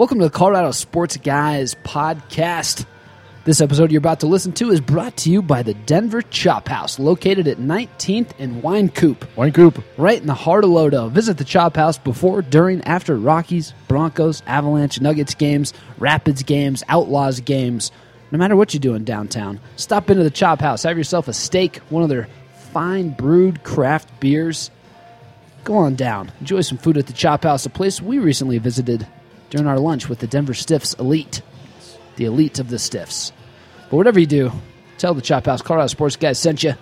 Welcome to the Colorado Sports Guys podcast. This episode you're about to listen to is brought to you by the Denver Chop House, located at 19th and Wynkoop, Wine Coop. right in the heart of Lodo. Visit the Chop House before, during, after Rockies, Broncos, Avalanche, Nuggets games, Rapids games, Outlaws games. No matter what you're doing downtown, stop into the Chop House. Have yourself a steak, one of their fine brewed craft beers. Go on down. Enjoy some food at the Chop House, a place we recently visited during our lunch with the Denver Stiffs Elite. The elite of the Stiffs. But whatever you do, tell the Chop House Colorado Sports guys sent you.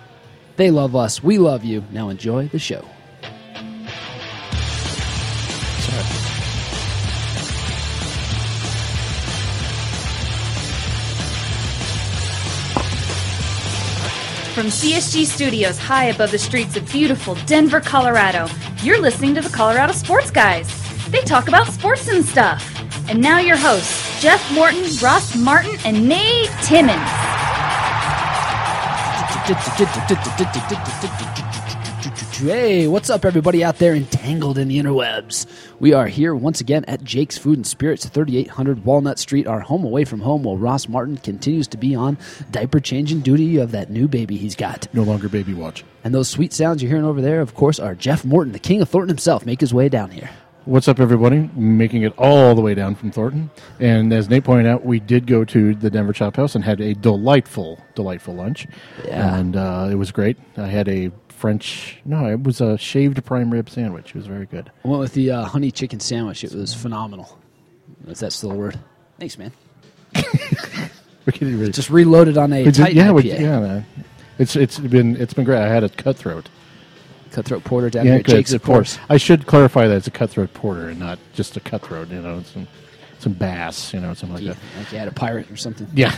They love us. We love you. Now enjoy the show. From CSG Studios high above the streets of beautiful Denver, Colorado, you're listening to the Colorado Sports Guys. They talk about sports and stuff. And now your hosts, Jeff Morton, Ross Martin, and Nate Timmons. Hey, what's up, everybody out there entangled in the interwebs? We are here once again at Jake's Food and Spirits, 3800 Walnut Street, our home away from home, while Ross Martin continues to be on diaper changing duty of that new baby he's got. No longer baby watch. And those sweet sounds you're hearing over there, of course, are Jeff Morton, the king of Thornton himself, make his way down here. What's up, everybody? Making it all the way down from Thornton. And as Nate pointed out, we did go to the Denver Chop House and had a delightful, delightful lunch. Yeah. And uh, it was great. I had a French, no, it was a shaved prime rib sandwich. It was very good. I went with the uh, honey chicken sandwich. It was phenomenal. Is that still a word? Thanks, man. We could really- Just reloaded on a did- Titan yeah, we- yeah, man. It's it's been it's been great. I had a cutthroat. Cutthroat Porter down Yeah, here at. Jake's, of course. I should clarify that it's a cutthroat porter and not just a cutthroat. You know, some some bass. You know, something like Yeah, that. like you had a pirate or something. Yeah.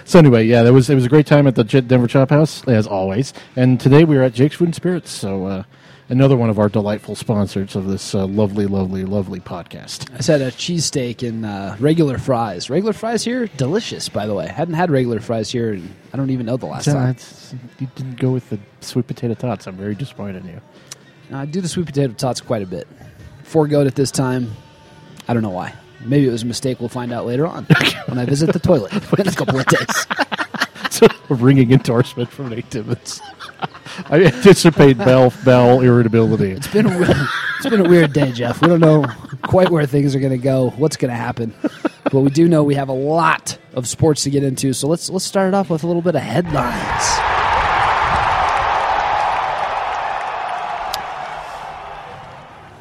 so anyway, yeah, there was it was a great time at the Denver Chop House as always, and today we are at Jake's Food and Spirits. So uh, another one of our delightful sponsors of this uh, lovely, lovely, lovely podcast. I had a cheesesteak and uh, regular fries. Regular fries here, delicious, by the way. Hadn't had regular fries here, and I don't even know the last time. it's- you didn't go with the sweet potato tots. I'm very disappointed in you. I do the sweet potato tots quite a bit. Foregoed at this time. I don't know why. Maybe it was a mistake. We'll find out later on when I visit the toilet in a couple of days. So a ringing endorsement from Nate Timmons. I anticipate bowel, bowel irritability. It's been a, weird- it's been a weird day, Jeff. We don't know quite where things are going to go, what's going to happen, but we do know we have a lot of sports to get into. So let's let's start it off with a little bit of headlines.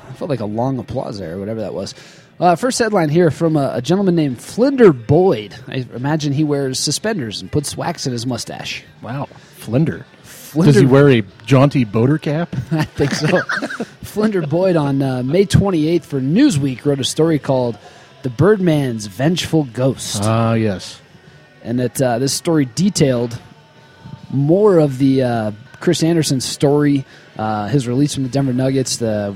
I felt like a long applause there, or whatever that was. Uh, first headline here from a, a gentleman named Flinder Boyd. I imagine he wears suspenders and puts wax in his mustache. Wow, Flinder. Flinder- Does he wear a jaunty boater cap? I think so. Flinder Boyd on uh, May 28th for Newsweek wrote a story called "The Birdman's Vengeful Ghost," Ah, yes. and that uh, this story detailed more of the uh, Chris Anderson story, uh, his release from the Denver Nuggets, the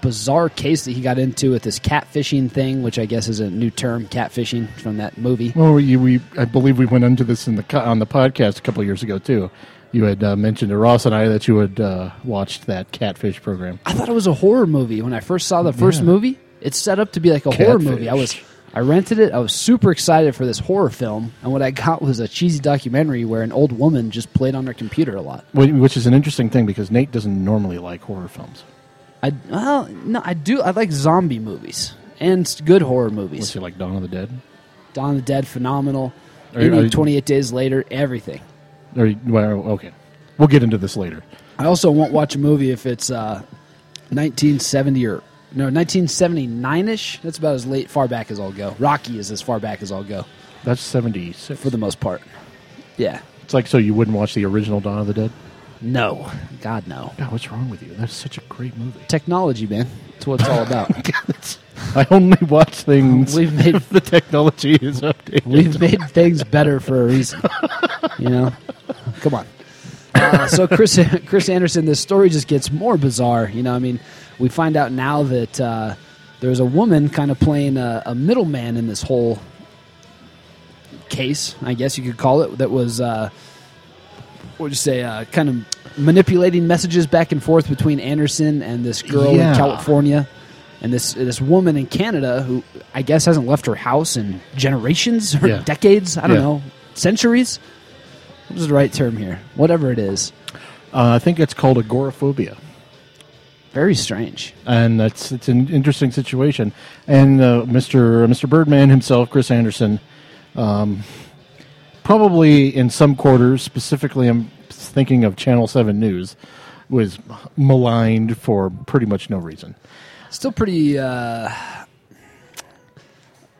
bizarre case that he got into with this catfishing thing, which I guess is a new term, catfishing from that movie. Well, we, we I believe we went into this in the on the podcast a couple years ago too. You had uh, mentioned to Ross and I that you had uh, watched that catfish program. I thought it was a horror movie when I first saw the first Yeah. movie. It's set up to be like a horror movie. I was I rented it. I was super excited for this horror film, and what I got was a cheesy documentary where an old woman just played on her computer a lot. Which is an interesting thing because Nate doesn't normally like horror films. I well, no, I do. I like zombie movies and good horror What's movies. he like, Dawn of the Dead? Dawn of the Dead, phenomenal. Are you- Any are 28 Days Later, everything. Or well, okay, we'll get into this later. I also won't watch a movie if it's uh, 1970 or no 1979 ish. That's about as late far back as I'll go. Rocky is as far back as I'll go That's seventy six. for the most part. Yeah. It's like so you wouldn't watch the original Dawn of the Dead. No. God no. God, what's wrong with you? That's such a great movie. Technology, man. That's what it's all about. I only watch things. We've made the technology is updated. we've made things better for a reason. You know? Come on. Uh, so Chris Chris Anderson, this story just gets more bizarre. You know, I mean, we find out now that uh, there's a woman kind of playing a, a middleman in this whole case, I guess you could call it, that was, uh, what would you say, uh, kind of manipulating messages back and forth between Anderson and this girl Yeah. in California. And this this woman in Canada who I guess hasn't left her house in generations or Yeah. decades. I don't Yeah. know, centuries. What is the right term here? Whatever it is, Uh, I think it's called agoraphobia. very strange. and that's it's an interesting situation. And uh, Mr. Mr. Birdman himself, Chris Anderson, um, probably in some quarters, specifically, I'm thinking of Channel Seven News, was maligned for pretty much no reason. Still pretty. Uh,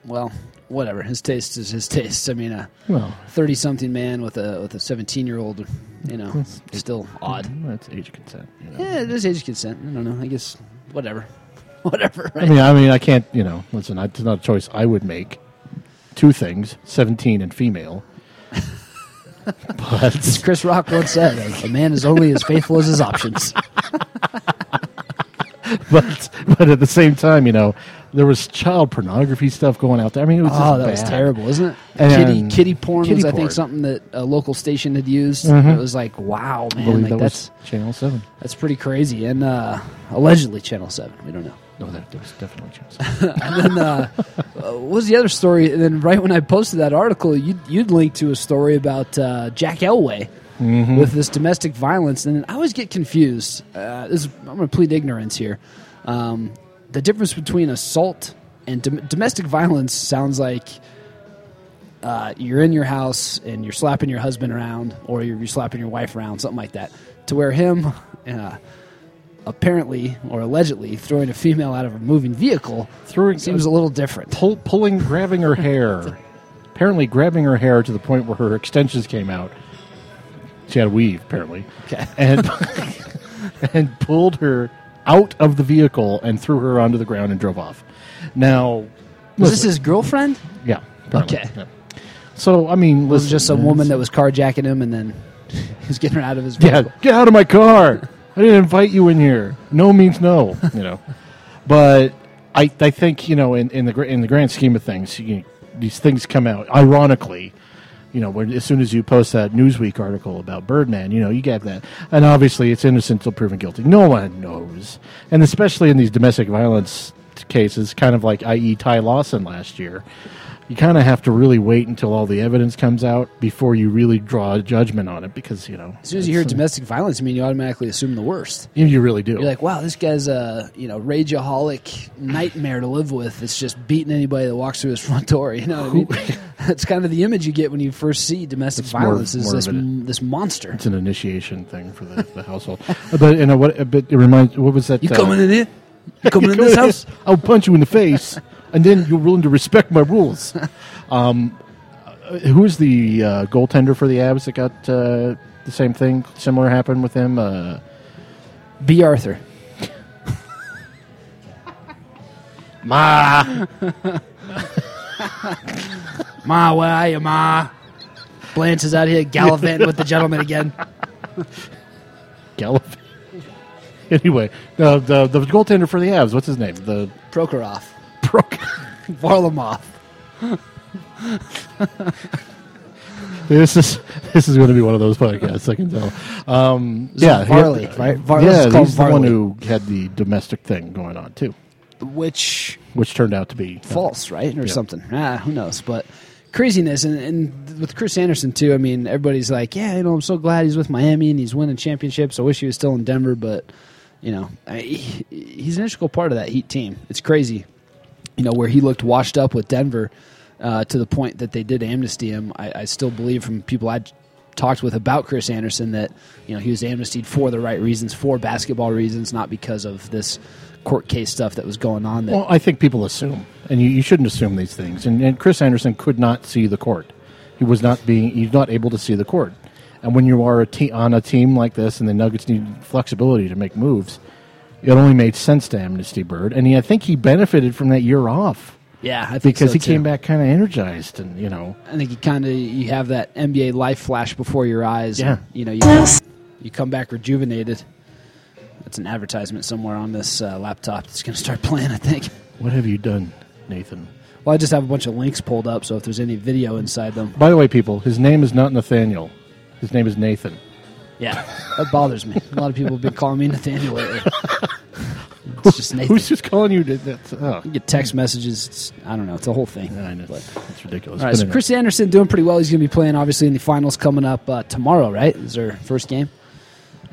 well, whatever. His taste is his taste. I mean, a Well, thirty-something man with a with a seventeen-year-old, you know, still odd. that's age consent. You know? Yeah, it is age consent. I don't know. I guess whatever, whatever. I mean, I mean, I can't. You know, listen, I- it's not a choice I would make. Two things: seventeen and female. but As Chris Rock once said, "A man is only as faithful as his options." but but at the same time, you know, there was child pornography stuff going out there. I mean, it was Oh, just that was terrible, isn't it? And- kitty kitty porn kitty was, I think, something that a local station had used. Mhm. It was like, wow, man, like that that's Channel Seven. that's pretty crazy, and uh, allegedly Channel Seven. We don't know. No, that, that was definitely Channel Seven. and then uh, what was the other story? And then right when I posted that article, you'd, you'd link to a story about uh, Jack Elway Mm-hmm. with this domestic violence, and I always get confused. Uh, this is, I'm going to plead ignorance here. Um, the difference between assault and dom- domestic violence sounds like uh, you're in your house and you're slapping your husband around, or you're, you're slapping your wife around, something like that. To where him. Uh, Apparently or allegedly throwing a female out of a moving vehicle Throwing seems a little different. pull, pulling, grabbing her hair. Apparently, grabbing her hair to the point where her extensions came out. She had a weave, apparently, Okay. and and pulled her out of the vehicle and threw her onto the ground and drove off. Now, Was this his girlfriend? yeah, apparently, Okay. yeah. So I mean, Was listen, just some woman that was carjacking him and then he was getting her out of his Yeah, vehicle? get out of my car. I didn't invite you in here. No means no, you know. But I, I think you know, in, in the in the grand scheme of things, you, these things come out. Ironically, you know, when, as soon as you post that Newsweek article about Birdman, you know, you get that, and obviously it's innocent until proven guilty. No one knows, and especially in these domestic violence cases, kind of like i.e. Ty Lawson last year. You kind of have to really wait until all the evidence comes out before you really draw a judgment on it, because you know, As soon as you hear uh, domestic violence, I mean, you automatically assume the worst. you, really do. You're like, wow, this guy's a you know rageaholic nightmare to live with. It's just beating anybody that walks through his front door. You know what I mean? That's kind of the image you get when you first see domestic It's more- violence. is more this an- this monster? it's an initiation thing for the, the household. But you know what? But it reminds. What was that? You uh, coming in here? You coming in this house? I'll punch you in the face, and then you're willing to respect my rules. Um, uh, who is the uh, goaltender for the Avs that got uh, the same thing? Similar happened with him. Uh, Bea Arthur. Ma. Ma, where are you, Ma? Blanche is out here gallivanting with the gentleman again. Gallop. anyway, the, the the goaltender for the Avs. What's his name? The Prokhorov. Varlamov. This is this is going to be one of those podcasts. I can tell. Um, yeah, he had- right? Var- yeah, he's the one who had the domestic thing going on too, Which which turned out to be false, right, or Yeah. something. Ah, who knows? But craziness, and, and with Chris Anderson too. I mean, everybody's like, yeah, you know, I'm so glad he's with Miami and he's winning championships. I wish he was still in Denver, but you know, I, he, he's an integral part of that Heat team. It's crazy, you know, where he looked washed up with Denver uh, to the point that they did amnesty him. I, I still believe from people I talked with about Chris Anderson that you know he was amnestied for the right reasons, for basketball reasons, not because of this court case stuff that was going on. Well, I think people assume, and you, you shouldn't assume these things. And, and Chris Anderson could not see the court; he was not being he's not able to see the court. And when you are a te- on a team like this, and the Nuggets need flexibility to make moves, it only made sense to amnesty Bird. And he, I think he benefited from that year off yeah, I think because so, he too. came back kind of energized, and you know, I think you kind of you have that NBA life flash before your eyes. Yeah. and, you know you you come back rejuvenated. That's an advertisement somewhere on this uh, laptop that's going to start playing. I think. what have you done, Nathan? Well, I just have a bunch of links pulled up, so if there's any video inside them, By the way, people, his name is not Nathaniel. His name is Nathan. yeah, that bothers me. A lot of people have been calling me Nathaniel lately. It's just Nathan. Who's just calling you? to- That's, oh, You get text messages. It's, I don't know. It's a whole thing. I know. But- That's ridiculous. all right, so. Chris Anderson doing pretty well. He's going to be playing obviously in the finals coming up uh, tomorrow. Right? Is their first game?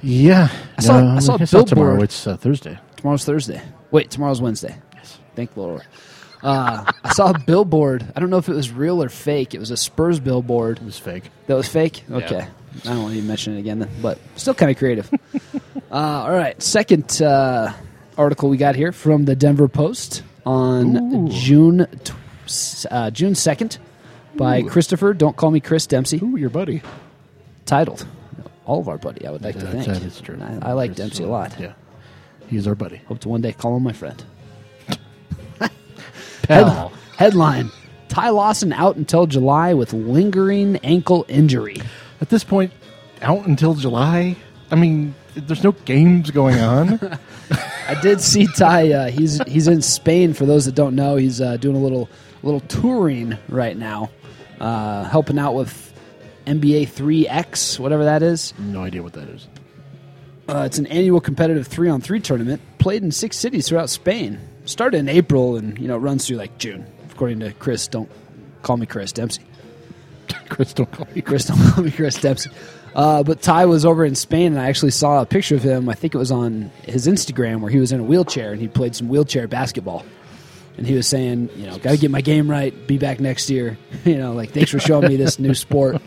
yeah, I saw- No, I saw a it's tomorrow. billboard. It's uh, Thursday. Tomorrow's Thursday. Wait, tomorrow's Wednesday. Yes. Thank the Lord. Uh, I saw a billboard. I don't know if it was real or fake. It was a Spurs billboard It was fake. that was fake. Okay. I don't want to even mention it again, then, but still kind of creative. uh, all right. Second uh, article we got here from the Denver Post on June tw- uh, June second by Ooh. Christopher. Don't call me Chris Dempsey. Ooh, your buddy. Titled. All of our buddy. I would like to That- think. that is true. I, I like Chris, Dempsey a uh, lot. Yeah, he's our buddy. Hope to one day call him my friend. Pal. Head- headline: Ty Lawson out until July with lingering ankle injury. At this point, out until July. I mean, there's no games going on. I did see Ty. Uh, he's he's in Spain. For those that don't know, he's uh, doing a little little touring right now, uh, helping out with NBA 3X, whatever that is. no idea what that is. Uh, it's an annual competitive three on three tournament played in six cities throughout Spain. Started in April and you know runs through like June, according to Chris. Don't call me Chris Dempsey. Chris, don't call me Chris, don't call me Chris Dempsey. Uh, but Ty was over in Spain, and I actually saw a picture of him. I think it was on his Instagram where he was in a wheelchair and he played some wheelchair basketball. And he was saying, you know, got to get my game right. Be back next year. you know, like thanks for showing me this new sport.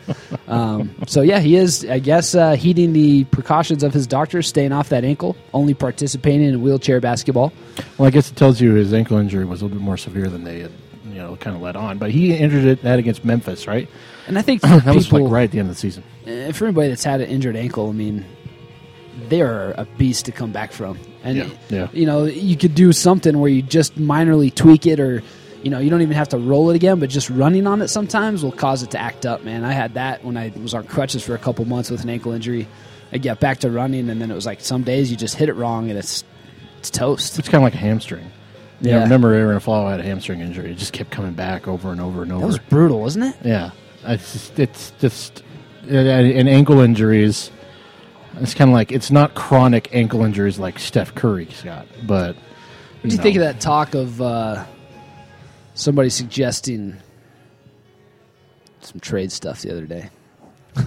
Um, so yeah, he is, I guess, uh, heeding the precautions of his doctor, staying off that ankle, only participating in wheelchair basketball. Well, I guess it tells you his ankle injury was a little bit more severe than they had, you know, kind of let on. But he injured it that against Memphis, right? And I think That people, was like right at the end of the season. Uh, for anybody that's had an injured ankle, I mean, they are a beast to come back from. And Yeah, yeah. you know, you could do something where you just minorly tweak it, or you know, you don't even have to roll it again, but just running on it sometimes will cause it to act up. Man, I had that when I was on crutches for a couple months with an ankle injury. I get back to running, and then it was like some days you just hit it wrong, and it's it's toast. It's kind of like a hamstring. Yeah. Yeah. remember Arron Afflalo had a hamstring injury. It just kept coming back over and over and over. That was brutal, wasn't it? yeah, it's just, it's just uh, and ankle injuries. It's kind of like it's not chronic ankle injuries like Steph Curry's got, but What do you think of that talk of uh, somebody suggesting some trade stuff the other day?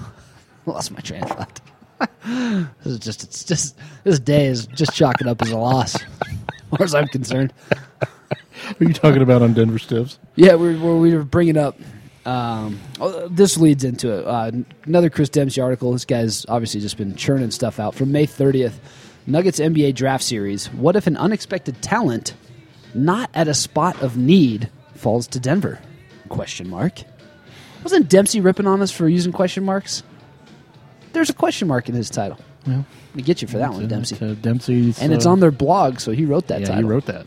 Lost my train of thought. this is just it's just this day is just chalking up as a loss, as far as I'm concerned. What are you talking about on Denver Stiffs? Yeah, we were, we were bringing up. Um, oh, this leads into it. Uh, another Chris Dempsey article. This guy's obviously just been churning stuff out from May 30th. Nuggets NBA draft series. What if an unexpected talent, not at a spot of need, falls to Denver? Question mark. Wasn't Dempsey ripping on us for using question marks? There's a question mark in his title. Let me get you for that one, Dempsey. Dempsey's, And it's on their blog, so he wrote that yeah, title. he wrote that.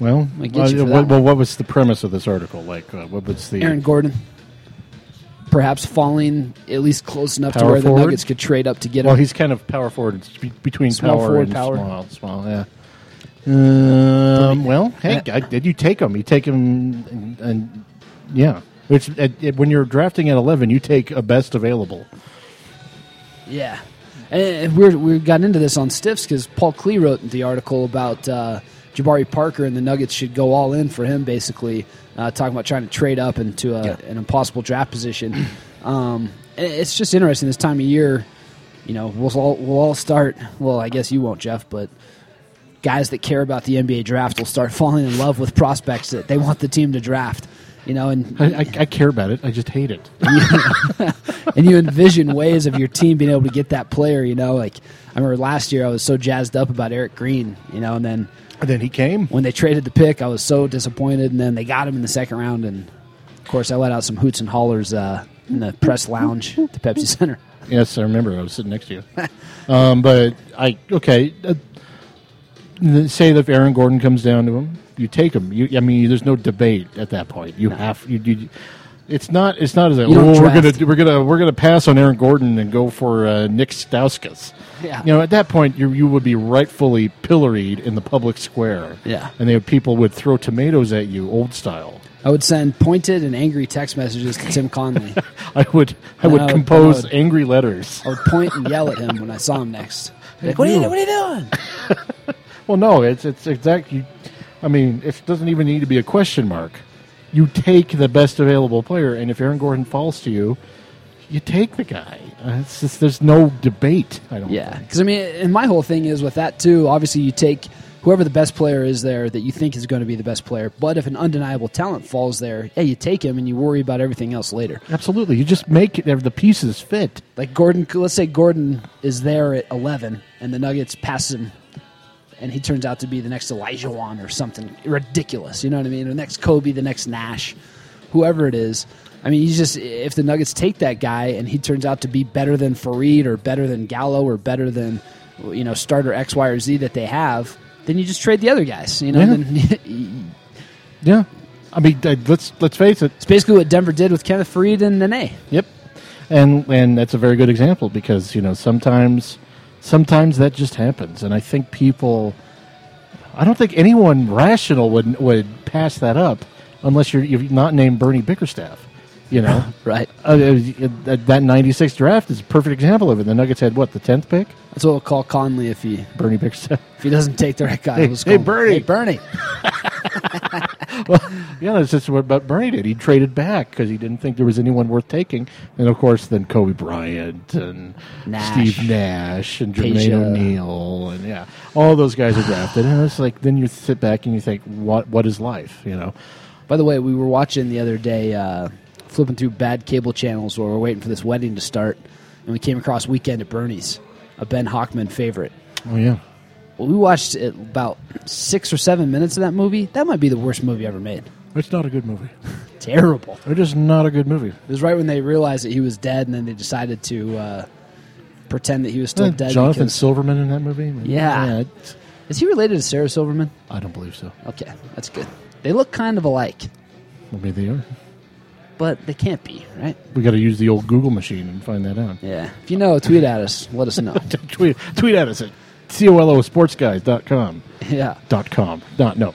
Well, I get you uh, what, well, what was the premise of this article? Like, uh, what was the Aaron Gordon. Perhaps falling at least close enough to Power where the? Nuggets could trade up to get him. Well, he's kind of power forward. It's be- between Small power forward, and power. small. Small, yeah. Um, well, hey, I, did you take him? You take him, and, and yeah. Which when you're drafting at eleven, you take a best available. Yeah, and we we got into this on Stiffs because Paul Klee wrote the article about uh, Jabari Parker and the Nuggets should go all in for him, basically uh, talking about trying to trade up into a, Yeah. an impossible draft position. Um, it's just interesting this time of year. You know, we'll all, we'll all start. Well, I guess you won't, Jeff, but guys that care about the NBA draft will start falling in love with prospects that they want the team to draft. You know, and I, I, I care about it. I just hate it. and you envision ways of your team being able to get that player. You know, like I remember last year I was so jazzed up about Erick Green. You know, and then And then he came. when they traded the pick, I was so disappointed. And then they got him in the second round, and of course I let out some hoots and hollers uh, in the press lounge at the Pepsi Center. Yes, I remember. I was sitting next to you. um, but I okay. Uh, say that if Aaron Gordon comes down to him, you take him. You, I mean, there's no debate at that point. You have you. you it's not. It's not as a, You don't oh, we're draft. gonna we're gonna we're gonna pass on Aaron Gordon and go for uh, Nick Stauskas. Yeah. You know, at that point, you you would be rightfully pilloried in the public square. Yeah. And they people would throw tomatoes at you, old style. I would send pointed and angry text messages to Tim Connelly. I would I would I would- compose I would- angry letters. I would point and yell at him when I saw him next. Like, what are you, what are you doing? Well, no, it's it's exactly. I mean, it doesn't even need to be a question mark. You take the best available player, and if Aaron Gordon falls to you, you take the guy. Uh, It's just there's no debate. I don't. Yeah, because I mean, and my whole thing is with that too. Obviously, you take whoever the best player is there that you think is going to be the best player. But if an undeniable talent falls there, yeah, you take him and you worry about everything else later. absolutely. You just make it, the pieces fit. Like Gordon, let's say Gordon is there at eleven, and the Nuggets pass him, and he turns out to be the next Olajuwon or something ridiculous. You know what I mean? The next Kobe, the next Nash, whoever it is. I mean, you just if the Nuggets take that guy and he turns out to be better than Faried or better than Gallo or better than you know starter X, Y, or Z that they have, then you just trade the other guys. You know, Yeah. then Yeah. I mean, let's let's face it. it's basically what Denver did with Kenneth Faried and Nene. Yep. And and that's a very good example because you know sometimes sometimes that just happens, and I think people. I don't think anyone rational would would pass that up unless you're you're not named Bernie Bickerstaff. You know, Right. uh, that that '96 draft is a perfect example of it. The Nuggets had what the tenth pick, That's what we'll call Connelly if he Bernie Bickerstaff. if he doesn't take the right guy. Hey, We'll hey, Bernie. Hey, Bernie. Yeah, that's just what but Bernie did. He traded back because he didn't think there was anyone worth taking. And of course, then Kobe Bryant and Nash. Steve Nash and Jermaine. O'Neal and yeah, all those guys are drafted. And it's like then you sit back and you think, what what is life? You know? By the way, we were watching the other day, uh, flipping through bad cable channels while we are waiting for this wedding to start, and we came across Weekend at Bernie's, a Ben Hockman favorite. Oh yeah, Well, we watched it about six or seven minutes of that movie. That might be the worst movie ever made. it's not a good movie. Terrible. It is not a good movie. It was right when they realized that he was dead, and then they decided to uh, pretend that he was still Uh, dead. Jonathan because- Silverman in that movie. Yeah. is he related to Sarah Silverman? I don't believe so. Okay, that's good. They look kind of alike, Well, maybe they are. but they can't be, right? We got to use the old Google machine and find that out. Yeah. If you know, tweet at us. Let us know. tweet tweet at us at colosportsguys.com. yeah. dot com. Not no.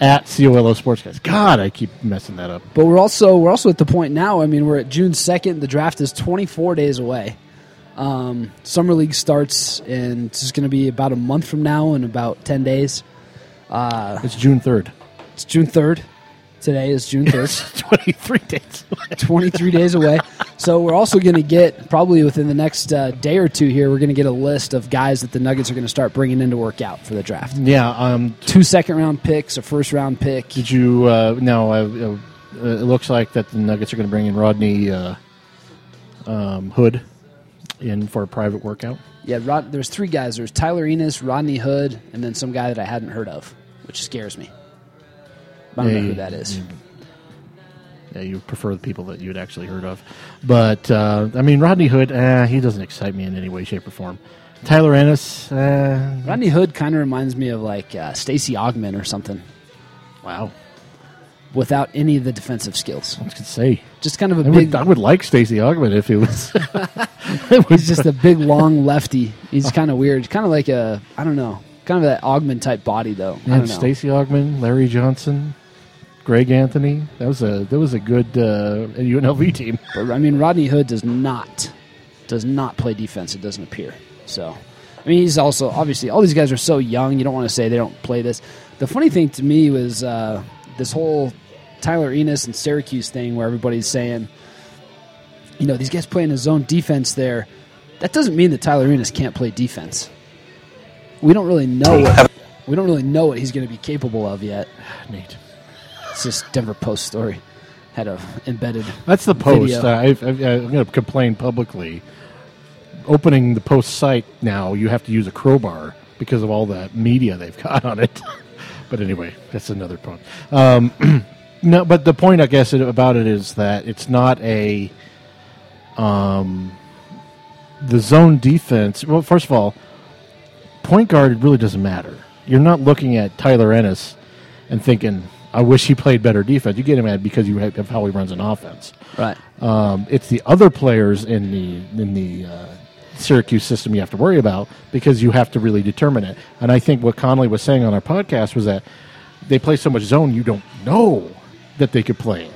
At COLO Sports Guys. God, I keep messing that up. But we're also we're also at the point now. I mean, we're at June second. The draft is 24 days away. Um, Summer league starts, and it's going to be about a month from now, in about 10 days. Uh, It's June third. It's June 3rd. Today is June 3rd. Twenty three days. 23 days away. So we're also going to get probably within the next uh, day or two here. We're going to get a list of guys that the Nuggets are going to start bringing in to work out for the draft. yeah. Um. Two second round picks, a first round pick. Did you? Uh, no. Uh, uh, it looks like that the Nuggets are going to bring in Rodney uh, um, Hood in for a private workout. Yeah, Rod, there's three guys. There's Tyler Ennis, Rodney Hood, and then some guy that I hadn't heard of, which scares me. I don't know who that is. Yeah, you prefer the people that you'd actually heard of, but uh, I mean Rodney Hood. Uh, he doesn't excite me in any way, shape, or form. Tyler Ennis. Uh, Rodney Hood kind of reminds me of like uh, Stacey Augmon or something, wow. without any of the defensive skills. I was gonna say. Just kind of a I big. would, I would like Stacey Augmon if he was. he's just a big, long lefty. He's kind of weird. Kind of like a I don't know, kind of that Augmon type body though. Yeah, know. Augmon, Larry Johnson, Greg Anthony. That was a that was a good uh, UNLV team. But I mean, Rodney Hood does not does not play defense. It doesn't appear. So, I mean, he's also obviously all these guys are so young. You don't want to say they don't play this. The funny thing to me was uh, this whole Tyler Ennis and Syracuse thing, where everybody's saying, you know, these guys playing his zone defense there. That doesn't mean that Tyler Ennis can't play defense. We don't really know what we don't really know what he's going to be capable of yet. Nate, It's this Denver Post story had a embedded. that's the post. Uh, I've, I'm going to complain publicly. Opening the post site now, you have to use a crowbar because of all the media they've got on it. but anyway, that's another point. Um, no, but the point I guess about it is that it's not a um, the zone defense. Well, first of all, point guard really doesn't matter. You're not looking at Tyler Ennis and thinking, "I wish he played better defense." You get him at because you have how he runs an offense. Right. Um, it's the other players in the in the uh, Syracuse system you have to worry about because you have to really determine it. And I think what Connelly was saying on our podcast was that they play so much zone, you don't know that they could play it.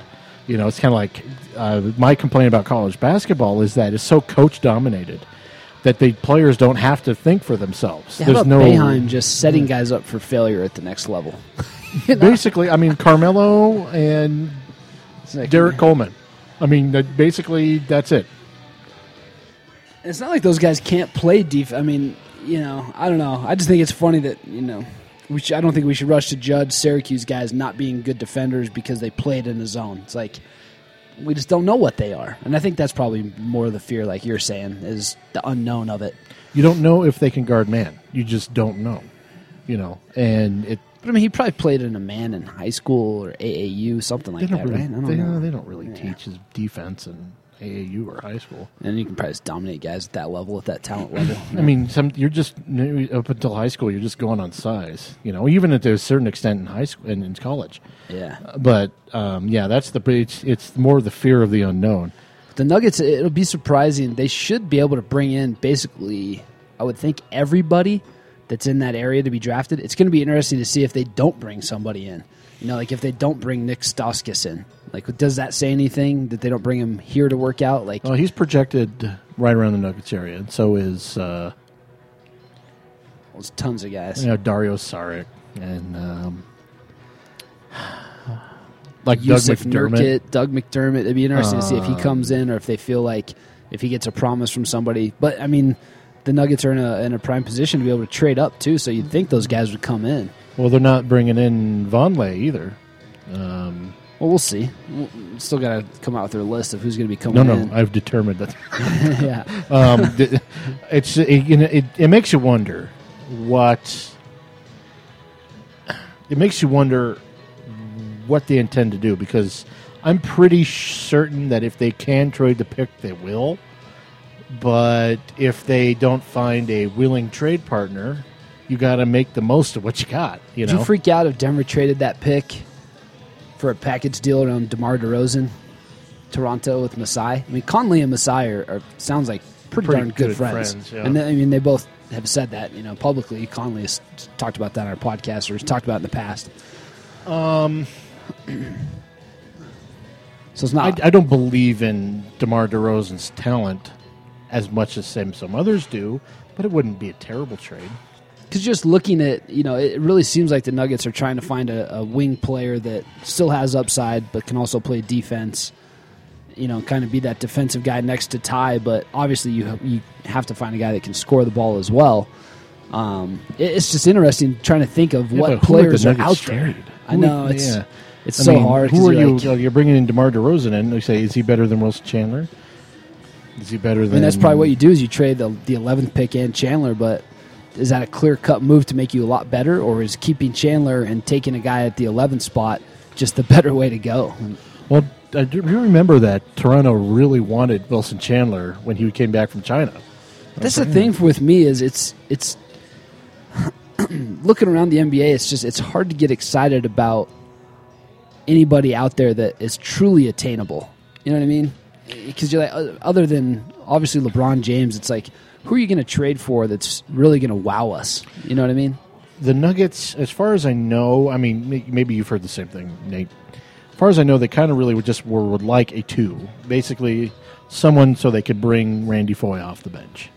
You know, it's kind of like uh, my complaint about college basketball is that it's so coach dominated. that the players don't have to think for themselves. Yeah, how There's about no Boeheim just setting guys up for failure at the next level? You know? basically. I mean, Carmelo and like- Derrick Coleman. I mean, that basically that's it. It's not like those guys can't play defense. I mean, you know, I don't know. I just think it's funny that you know, we should, I don't think we should rush to judge Syracuse guys not being good defenders because they played in the zone. It's like we just don't know what they are, and I think that's probably more of the fear, like you're saying, is the unknown of it. You don't know if they can guard man. You just don't know. You know, and it But I mean, he probably played in a man in high school or AAU, something like that, really right? I don't they, know. they don't really Yeah. teach his defense in AAU or high school. And you can probably just dominate guys at that level, at that talent level. I mean, some you're just up until high school. You're just going on size. You know, even at a certain extent in high school and in college. yeah. But um, yeah, that's the it's, it's more the fear of the unknown. The Nuggets, it'll be surprising. They should be able to bring in basically, I would think, everybody that's in that area to be drafted. It's going to be interesting to see if they don't bring somebody in. You know, like if they don't bring Nick Stauskas in. Like, does that say anything that they don't bring him here to work out? Like, Well, he's projected right around the Nuggets area, and so is uh, there's tons of guys. you know Dario Saric and um, like Jusuf Doug McDermott. Nurkic, Doug McDermott. It'd be interesting to see if he Um, comes in or if they feel like if he gets a promise from somebody. But I mean, the Nuggets are in a in a prime position to be able to trade up too. So you'd think those guys would come in. Well, they're not bringing in Vonleh either. Um, Well, we'll see. We'll, still got to come out with their list of who's going to be coming no, no, in. I've determined that. yeah, um, it's it, you know, it, it makes you wonder what it makes you wonder what they intend to do because I'm pretty certain that if they can trade the pick, they will. But if they don't find a willing trade partner, you got to make the most of what you got. You Did know, you freak out if Denver traded that pick for a package deal around DeMar DeRozan, Toronto with Masai? I mean, Connelly and Masai are, are sounds like pretty, Pretty darn good, good friends. friends, yeah. And they, I mean, they both have said that you know publicly. Connelly has talked about that on our podcast or has talked about it in the past. Um. So it's I, not. I don't believe in DeMar DeRozan's talent as much as some some others do, but it wouldn't be a terrible trade. Because just looking at, you know, it really seems like the Nuggets are trying to find a, a wing player that still has upside, but can also play defense. You know, kind of be that defensive guy next to Ty, but obviously you you have to find a guy that can score the ball as well. Um, it- it's just interesting trying to think of Yeah, what but who the players are Nuggets out there. I know it's yeah. it's I so mean, hard. Who are you? like- uh, you're bringing in DeMar DeRozan in. They say, is he better than Wilson Chandler? Is he better I mean, that's probably what you do is you trade the the eleventh pick and Chandler, but is that a clear cut move to make you a lot better, or is keeping Chandler and taking a guy at the eleventh spot just the better way to go? Well, I do you remember that Toronto really wanted Wilson Chandler when he came back from China. That's the thing with me is it's it's looking around the NBA. It's just it's hard to get excited about anybody out there that is truly attainable. You know what I mean? Because you're like, other than obviously LeBron James, it's like who are you going to trade for that's really going to wow us? You know what I mean? The Nuggets, as far as I know, I mean, maybe you've heard the same thing, Nate. As far as I know, they kind of really would just were, would like a two, basically someone so they could bring Randy Foye off the bench.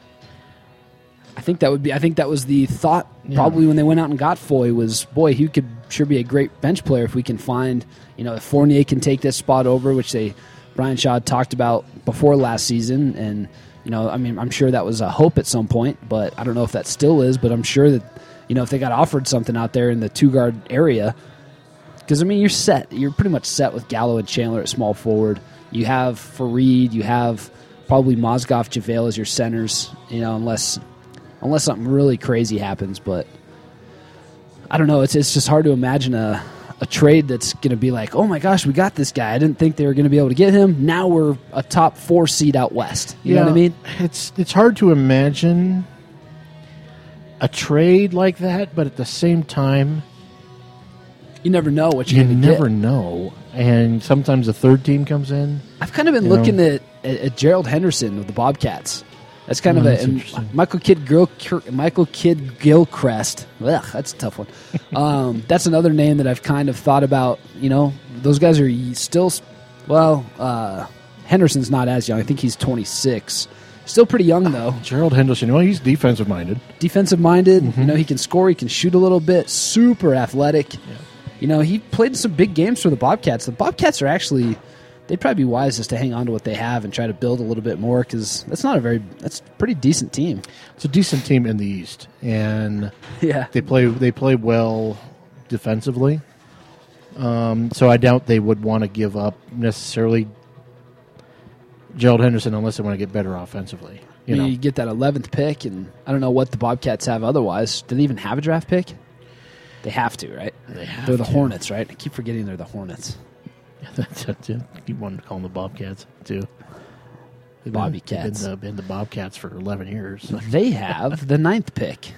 I think that would be. I think that was the thought probably when they went out and got Foye was, boy, he could sure be a great bench player if we can find, you know, if Fournier can take this spot over, which they Brian Shaw talked about before last season, and you know, I mean, I'm sure that was a hope at some point, but I don't know if that still is. But I'm sure that you know if they got offered something out there in the two guard area, because I mean, you're set. You're pretty much set with Gallo and Chandler at small forward. You have Faried. You have probably Mozgov, JaVale as your centers. You know, unless unless something really crazy happens. But I don't know. It's it's just hard to imagine a a trade that's going to be like, oh my gosh, we got this guy. I didn't think they were going to be able to get him. Now we're a top four seed out west. You know what I mean? It's it's hard to imagine a trade like that, but at the same time, You never know what you're you going to never get. know. And sometimes a third team comes in. I've kind of been looking at, at, at Gerald Henderson of the Bobcats. That's kind Oh, of a that's interesting. Michael Kidd Gil, Michael Kidd Gilchrist. Ugh, that's a tough one. um, that's another name that I've kind of thought about. You know, those guys are still. Well, uh, Henderson's not as young. I think he's 26. Still pretty young though. Gerald Henderson. Well, he's defensive minded. Defensive minded. You know, he can score. He can shoot a little bit. Super athletic. You know, he played some big games for the Bobcats. The Bobcats are actually. They'd probably be wise just to hang on to what they have and try to build a little bit more because that's not a very that's a pretty decent team. It's a decent team in the East, and Yeah, they play they play well defensively. Um, so I doubt they would want to give up necessarily Gerald Henderson unless they want to get better offensively. You you, know, get that eleventh pick, and I don't know what the Bobcats have otherwise. Do they even have a draft pick? They have to, right? They They're the. Hornets, right? I keep forgetting they're the Hornets. That's it. yeah. You wanted to call them the Bobcats too. They've Bobby been, Cats. They've been, the, been the Bobcats for eleven years. They have the ninth pick.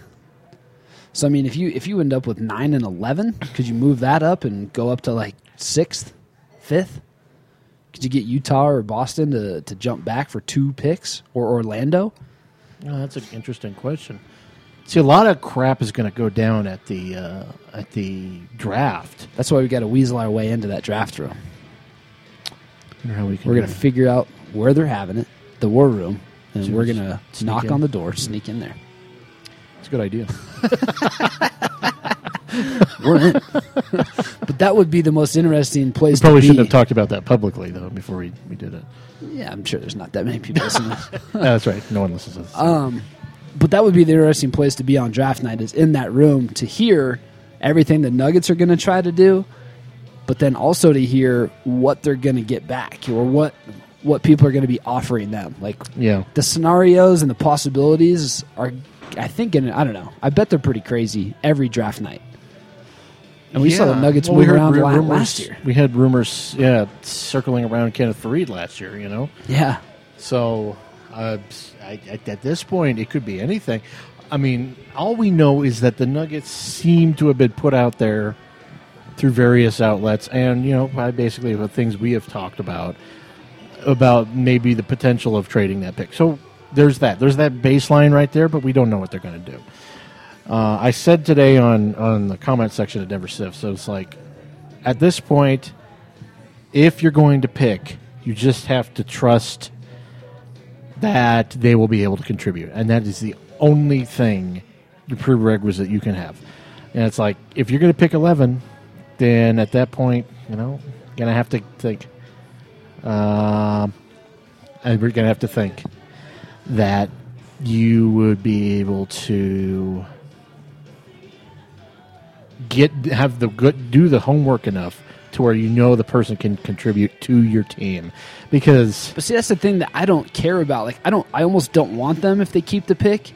So I mean, if you if you end up with nine and eleven, could you move that up and go up to like sixth, fifth? Could you get Utah or Boston to, to jump back for two picks or Orlando? Oh, that's an interesting question. See, a lot of crap is going to go down at the uh, at the draft. That's why we got to weasel our way into that draft room. How we can We're gonna that. figure out where they're having it, the war room, and we're just gonna sneak knock in. on the door, sneak in there. It's a good idea. We're in. but that would be the most interesting place. Probably to be. shouldn't have talked about that publicly though before we, we did it. Yeah, I'm sure there's not that many people listening. That's right. No one listens to this. Um, but that would be the interesting place to be on draft night is in that room to hear everything the Nuggets are going to try to do, but then also to hear what they're going to get back or what what people are going to be offering them. Like yeah. the scenarios and the possibilities are, I think, in, I don't know. I bet they're pretty crazy every draft night. And we saw the Nuggets Well, we move heard around ru- rumors, last year. We had rumors, yeah, circling around Kenneth Faried last year. You know, Yeah. so uh, I, at, at this point, it could be anything. I mean, all we know is that the Nuggets seem to have been put out there through various outlets, and you know, basically the things we have talked about about maybe the potential of trading that pick. So there's that. There's that baseline right there, but we don't know what they're going to do. Uh, I said today on on the comment section of Denver Stiff, so it's like at this point, if you're going to pick, you just have to trust that they will be able to contribute, and that is the only thing, the prerequisite you can have. And it's like if you're going to pick eleven, then at that point, you know, to have to think. Um, and we're to have to think that you would be able to get have the good do the homework enough to where you know the person can contribute to your team because But see, that's the thing that I don't care about. Like, I don't, I almost don't want them if they keep the pick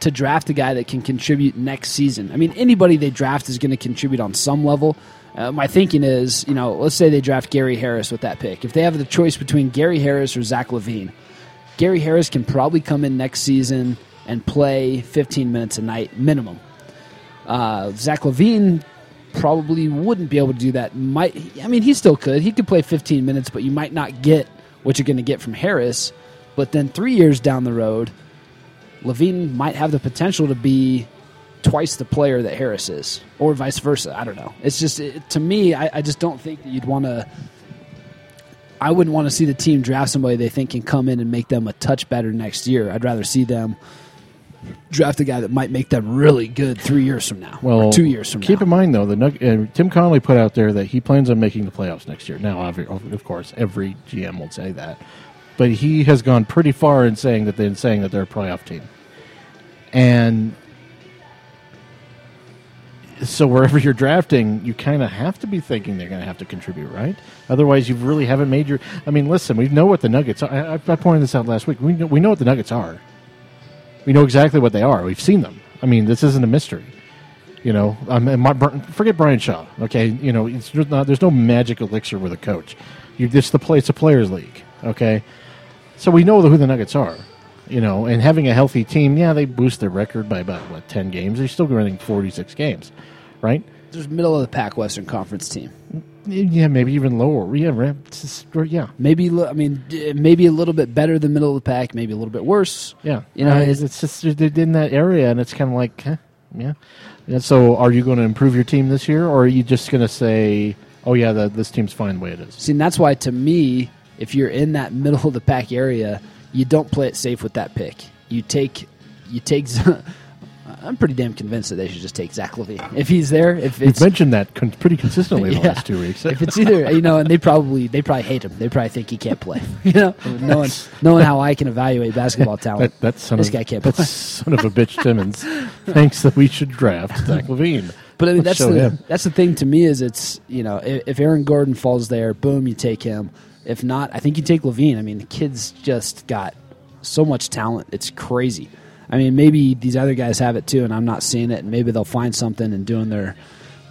to draft a guy that can contribute next season. I mean, anybody they draft is going to contribute on some level. Uh, my thinking is, you know, let's say they draft Gary Harris with that pick. If they have the choice between Gary Harris or Zach LaVine, Gary Harris can probably come in next season and play 15 minutes a night minimum. Uh, Zach LaVine probably wouldn't be able to do that. Might I mean he still could. He could play 15 minutes, but you might not get what you're going to get from Harris. But then three years down the road, LaVine might have the potential to be twice the player that Harris is, or vice versa. I don't know. It's just it, to me, I, I just don't think that you'd want to. I wouldn't want to see the team draft somebody they think can come in and make them a touch better next year. I'd rather see them draft a guy that might make them really good three years from now, well or two years from keep now. Keep in mind though the Nug- uh, Tim Connelly put out there that he plans on making the playoffs next year now of course every GM will say that but he has gone pretty far in saying that they're saying that they're a playoff team and so wherever you're drafting, you kind of have to be thinking they're going to have to contribute, right? Otherwise, you really haven't made your. I mean, listen, we know what the Nuggets. are. I, I, pointed this out last week. We know, we know what the Nuggets are. We know exactly what they are. We've seen them. I mean, this isn't a mystery. You know, um, my, forget Brian Shaw. Okay, you know, it's not, there's no magic elixir with a coach. You just the play. It's a players' league. Okay, so we know who the Nuggets are. You know, and having a healthy team, yeah, they boost their record by about what ten games. They're still forty six games, right? There's middle of the pack Western Conference team. Yeah, maybe even lower. Yeah, just- yeah, Maybe I mean maybe a little bit better than middle of the pack. Maybe a little bit worse. yeah. You know, Uh, it's- it's, it's just they're in that area, and it's kind of like, huh, yeah. And so, are you going to improve your team this year, or are you just going to say, "Oh yeah, the, this team's fine the way it is"? See, and that's why to me, if you're in that middle of the pack area, you don't play it safe with that pick. You take you take. I'm pretty damn convinced that they should just take Zach LaVine if he's there. If You've it's mentioned that con- pretty consistently the last two weeks. if it's either you know, and they probably they probably hate him. They probably think he can't play. You know, knowing knowing how I can evaluate basketball talent. that, that son This of, guy can't that play. son of a bitch Timmons thinks that we should draft Zach LaVine. But I mean, Let's that's the him. that's the thing to me is it's you know if, if Aaron Gordon falls there, boom, you take him. If not, I think you take LaVine. I mean, the kid's just got so much talent; it's crazy. I mean, maybe these other guys have it too, and I'm not seeing it. And maybe they'll find something and doing their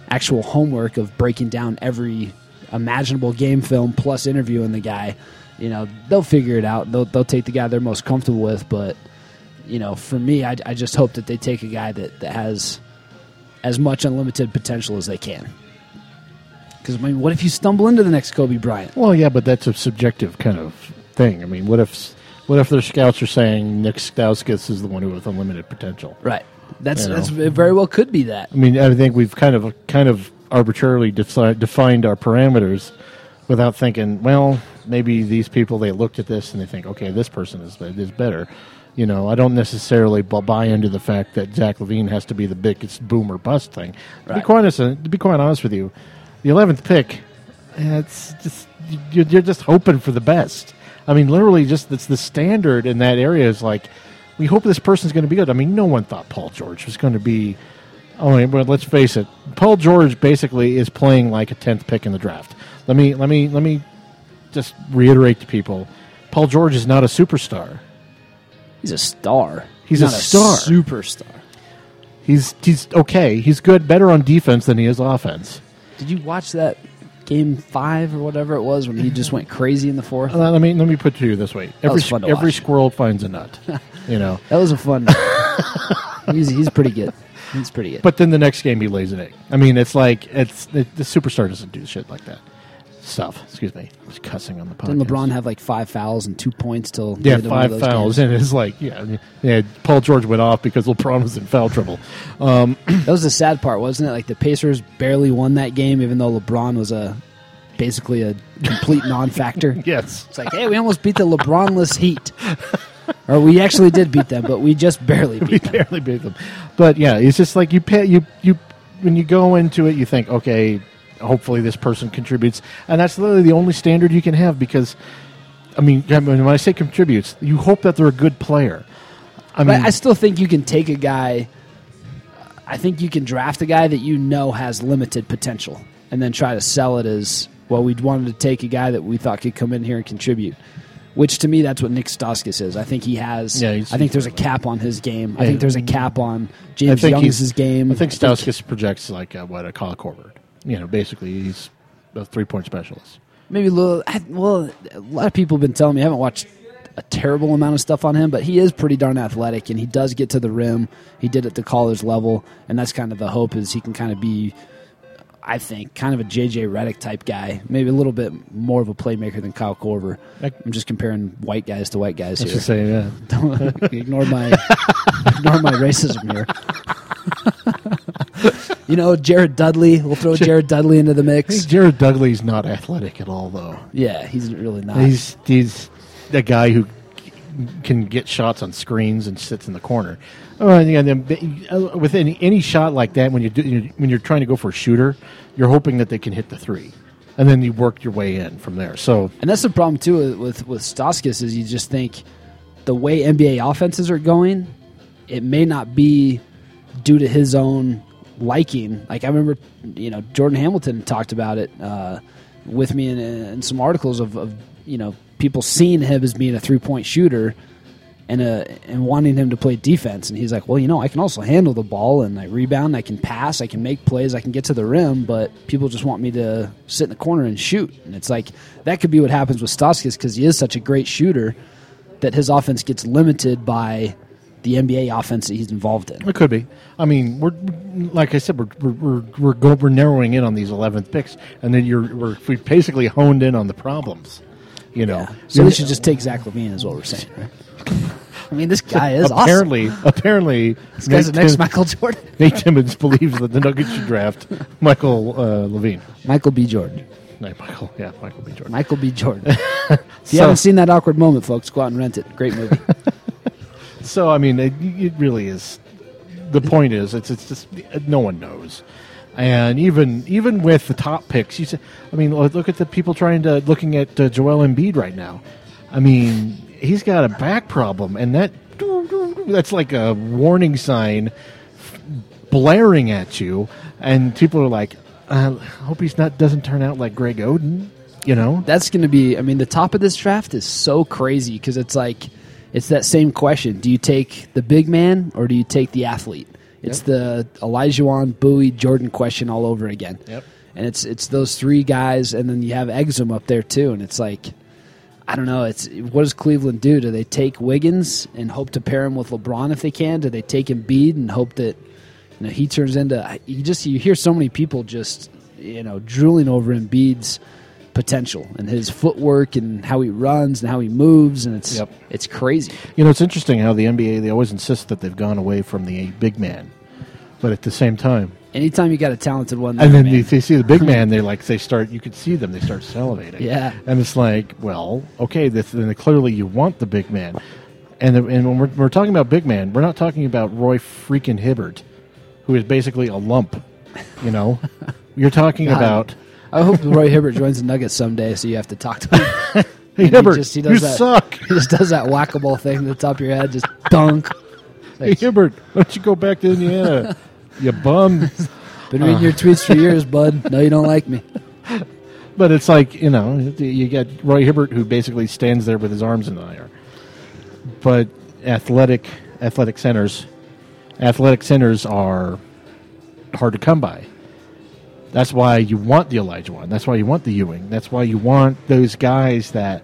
actual homework of breaking down every imaginable game film plus interviewing the guy. You know, they'll figure it out. They'll they'll take the guy they're most comfortable with. But you know, for me, I, I just hope that they take a guy that that has as much unlimited potential as they can. Because I mean, what if you stumble into the next Kobe Bryant? Well, yeah, but that's a subjective kind of thing. I mean, what if what if their scouts are saying Nick Stauskas is the one who has unlimited potential? Right. That's You know. that's it very well could be that. I mean, I think we've kind of kind of arbitrarily defi- defined our parameters without thinking. Well, maybe these people they looked at this and they think, okay, this person is is better. You know, I don't necessarily buy into the fact that Zach LaVine has to be the biggest boomer bust thing. To be quite honest, uh, to be quite honest with you, the eleventh pick, it's just you're, just hoping for the best. I mean, literally, just it's the standard in that area is like we hope this person's going to be good. I mean, no one thought Paul George was going to be. Oh, wait, but let's face it. Paul George basically is playing like a tenth pick in the draft. Let me let me let me just reiterate to people: Paul George is not a superstar. He's a star. He's a not star. superstar. He's he's okay. He's good, better on defense than he is offense. Did you watch that game five or whatever it was when he just went crazy in the fourth? Uh, let me let me put it to you this way: every was fun to every watch. squirrel finds a nut. you know. That was a fun. he's he's pretty good. He's pretty good. But then the next game he lays an egg. I mean, it's like it's it, the superstar doesn't do shit like that. Stuff. Excuse me. I was cussing on the podcast. Didn't LeBron have like five fouls and two points till Yeah, end one of five fouls, games? and it's like, yeah, I mean, yeah. Paul George went off because LeBron was in foul trouble. Um, That was the sad part, wasn't it? Like the Pacers barely won that game, even though LeBron was a basically a complete non-factor. yes, It's like, hey, we almost beat the LeBronless Heat, or we actually did beat them, but we just barely we beat them. barely beat them. But yeah, it's just like you pay you you when you go into it, you think, okay, hopefully this person contributes, and that's literally the only standard you can have because, I mean, when I say contributes, you hope that they're a good player. I mean, But I still think you can take a guy. I think you can draft a guy that you know has limited potential, and then try to sell it as well. We wanted to take a guy that we thought could come in here and contribute. Which to me, that's what Nick Stauskas is. I think he has. Yeah, I think there's a cap on his game. I think there's a cap on James Young's game. I think Stauskas projects like uh, what a Kyle Korver. You know, basically he's a three point specialist. maybe a little. I- Well, a lot of people have been telling me I haven't watched a terrible amount of stuff on him, but he is pretty darn athletic, and he does get to the rim. He did at the college level, and that's kind of the hope is he can kind of be. I think kind of a JJ Redick type guy, maybe a little bit more of a playmaker than Kyle Korver. I- I'm just comparing white guys to white guys I here. should say, yeah. ignore my ignore my racism here. you know, Jared Dudley. We'll throw Jared Dudley into the mix. Jared Dudley's not athletic at all, though. Yeah, he's really not. He's he's a guy who can get shots on screens and sits in the corner. Uh, and then, uh, with any any shot like that, when you do, when you're trying to go for a shooter, you're hoping that they can hit the three, and then you work your way in from there. So And that's the problem too with with Stauskas is you just think the way NBA offenses are going, it may not be due to his own liking. Like I remember, you know, Jordan Hamilton talked about it uh, with me in, in some articles of, of you know people seeing him as being a three point shooter. And, uh, and wanting him to play defense, and he's like, well, you know, I can also handle the ball, and I rebound, I can pass, I can make plays, I can get to the rim, but people just want me to sit in the corner and shoot. And it's like that could be what happens with Stauskas because he is such a great shooter that his offense gets limited by the NBA offense that he's involved in. it could be. I mean, we're like I said, we're we're we're we're, go, we're narrowing in on these eleventh picks, and then you're we're we basically honed in on the problems. You know, So You- we should just take Zach LaVine, is what we're saying, right? I mean, this guy is awesome. apparently apparently This guy's the Nate next Tim- Michael Jordan. Nate Timmons believes that the Nuggets should draft Michael uh, LaVine. Michael B. Jordan. No, Michael, yeah, Michael B. Jordan. Michael B. Jordan. If you So- haven't seen that awkward moment, folks, go out and rent it. Great movie. So I mean, it, it really is. The point is, it's it's just no one knows, and even even with the top picks, you say, I mean, look at the people trying to looking at uh, Joel Embiid right now. I mean, he's got a back problem, and that that's like a warning sign blaring at you, and people are like, uh, I hope he's not doesn't turn out like Greg Oden, you know. That's going to be. I mean, the top of this draft is so crazy because it's like it's that same question: Do you take the big man or do you take the athlete? It's the Olajuwon, Bowie Jordan question all over again. Yep. And it's it's those three guys, and then you have Exum up there too, and it's like. I don't know. It's what does Cleveland do? Do they take Wiggins and hope to pair him with LeBron if they can? Do they take Embiid and hope that you know he turns into? You just you hear so many people just you know drooling over Embiid's potential and his footwork and how he runs and how he moves, and it's Yep. it's crazy. You know, it's interesting how the NBA they always insist that they've gone away from the big man, but at the same time, Anytime you got a talented one, and then man, they, see the big man, they like they start. You can see them; they start salivating. Yeah. and it's like, well, okay, this, then clearly you want the big man, and the, and when we're, we're talking about big man, we're not talking about Roy freaking Hibbert, who is basically a lump. You know, you're talking about I hope Roy Hibbert joins the Nuggets someday, so you have to talk to him. hey, And he Hibbert, just- he you does that- suck. He just does that whack-a-mole thing at the top of your head, just dunk. Hey, Hibbert, why don't you go back to Indiana? you bum. Been reading your uh. tweets for years, bud. No, you don't like me. But it's like you know, you get Roy Hibbert who basically stands there with his arms in the air. But athletic athletic centers, athletic centers are hard to come by. That's why you want the Olajuwon. That's why you want the Ewing. That's why you want those guys that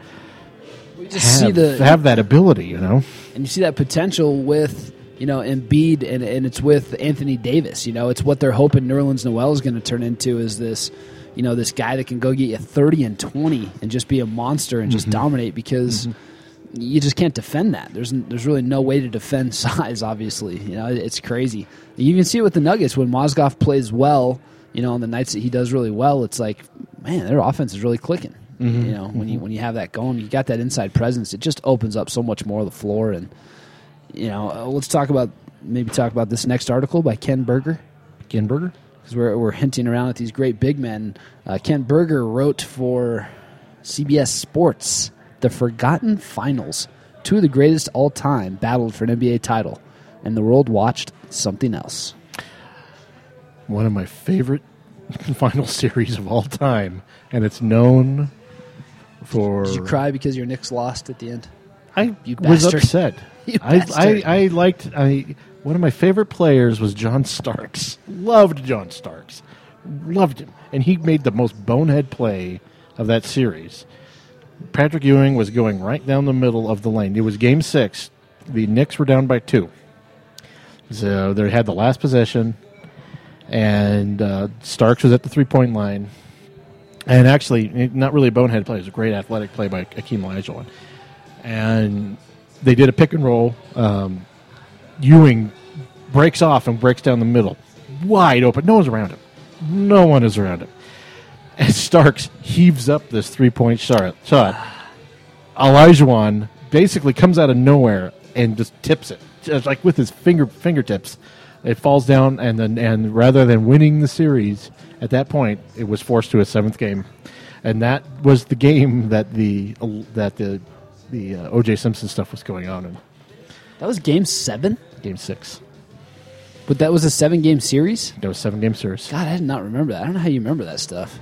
We just see have, the have that ability. You know, and you see that potential with you know Embiid and and it's with Anthony Davis. You know, it's what they're hoping Nerlens Noel is going to turn into is this you know this guy that can go get you thirty and twenty and just be a monster and just mm-hmm. dominate because. Mm-hmm. You just can't defend that. There's there's really no way to defend size. Obviously, you know it's crazy. You can see it with the Nuggets when Mozgov plays well. You know, on the nights that he does really well, it's like, man, their offense is really clicking. You know, when you when you have that going, you got that inside presence. It just opens up so much more of the floor. And you know, uh, let's talk about maybe talk about this next article by Ken Berger Ginberger. because we're we're hinting around at these great big men. Uh, Ken Berger wrote for CBS Sports the Forgotten Finals. Two of the greatest all time battled for an NBA title, and the world watched something else. One of my favorite final series of all time, and it's known for. Did you cry because your Knicks lost at the end? I You was bastard. upset. You I. I I liked. I one of my favorite players was John Starks. Loved John Starks. Loved him, and he made the most bonehead play of that series. Patrick Ewing was going right down the middle of the lane. It was Game Six. The Knicks were down by two. So they had the last possession, and uh, Starks was at the three point line. And actually, not really a bonehead play. It was a great athletic play by Akeem Olajuwon. And they did a pick and roll. Um, Ewing breaks off and breaks down the middle, wide open. No one's around him. No one is around him. And Starks heaves up this three point shot. shot. Olajuwon basically comes out of nowhere and just tips it, just like with his finger fingertips. It falls down, and then and rather than winning the series at that point, it was forced to a seventh game, and that was the game that the that the the uh, OJ Simpson stuff was going on in That was Game Seven, Game Six. but that was a seven-game series. That was seven game series. God, I did not remember that. I don't know how you remember that stuff.